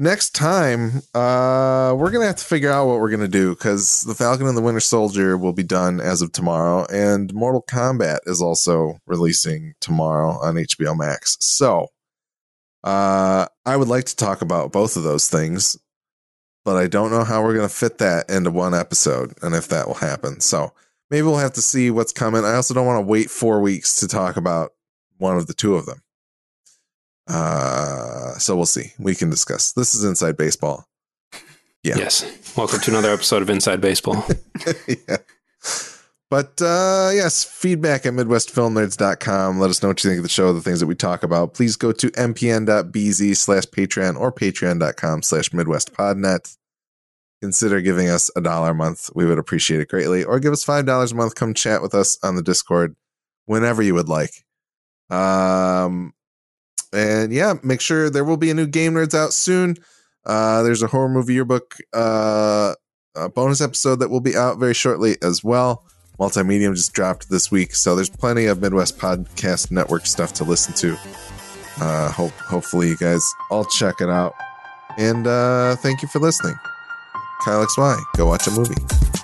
A: next time uh we're gonna have to figure out what we're gonna do because the falcon and the winter soldier will be done as of tomorrow and mortal kombat is also releasing tomorrow on hbo max. So uh i would like to talk about both of those things but i don't know how we're gonna fit that into one episode and if that will happen. So maybe we'll have to see what's coming. I also don't want to wait four weeks to talk about one of the two of them. Uh, so we'll see. We can discuss. This is Inside Baseball. Yeah.
B: Yes. Welcome to another episode of Inside Baseball.
A: yeah. But uh, yes, feedback at MidwestFilmNerds.com. Let us know what you think of the show, the things that we talk about. Please go to mpn.bz slash Patreon or patreon.com slash MidwestPodnet. Consider giving us a dollar a month. We would appreciate it greatly. Or give us $5 a month. Come chat with us on the Discord whenever you would like. Um, and yeah, make sure there will be a new Game Nerds out soon. Uh, there's a horror movie yearbook uh, bonus episode that will be out very shortly as well. Multimedium just dropped this week, so there's plenty of Midwest Podcast Network stuff to listen to. Uh, hope hopefully you guys all check it out, and uh, thank you for listening. Kyle XY, go watch a movie.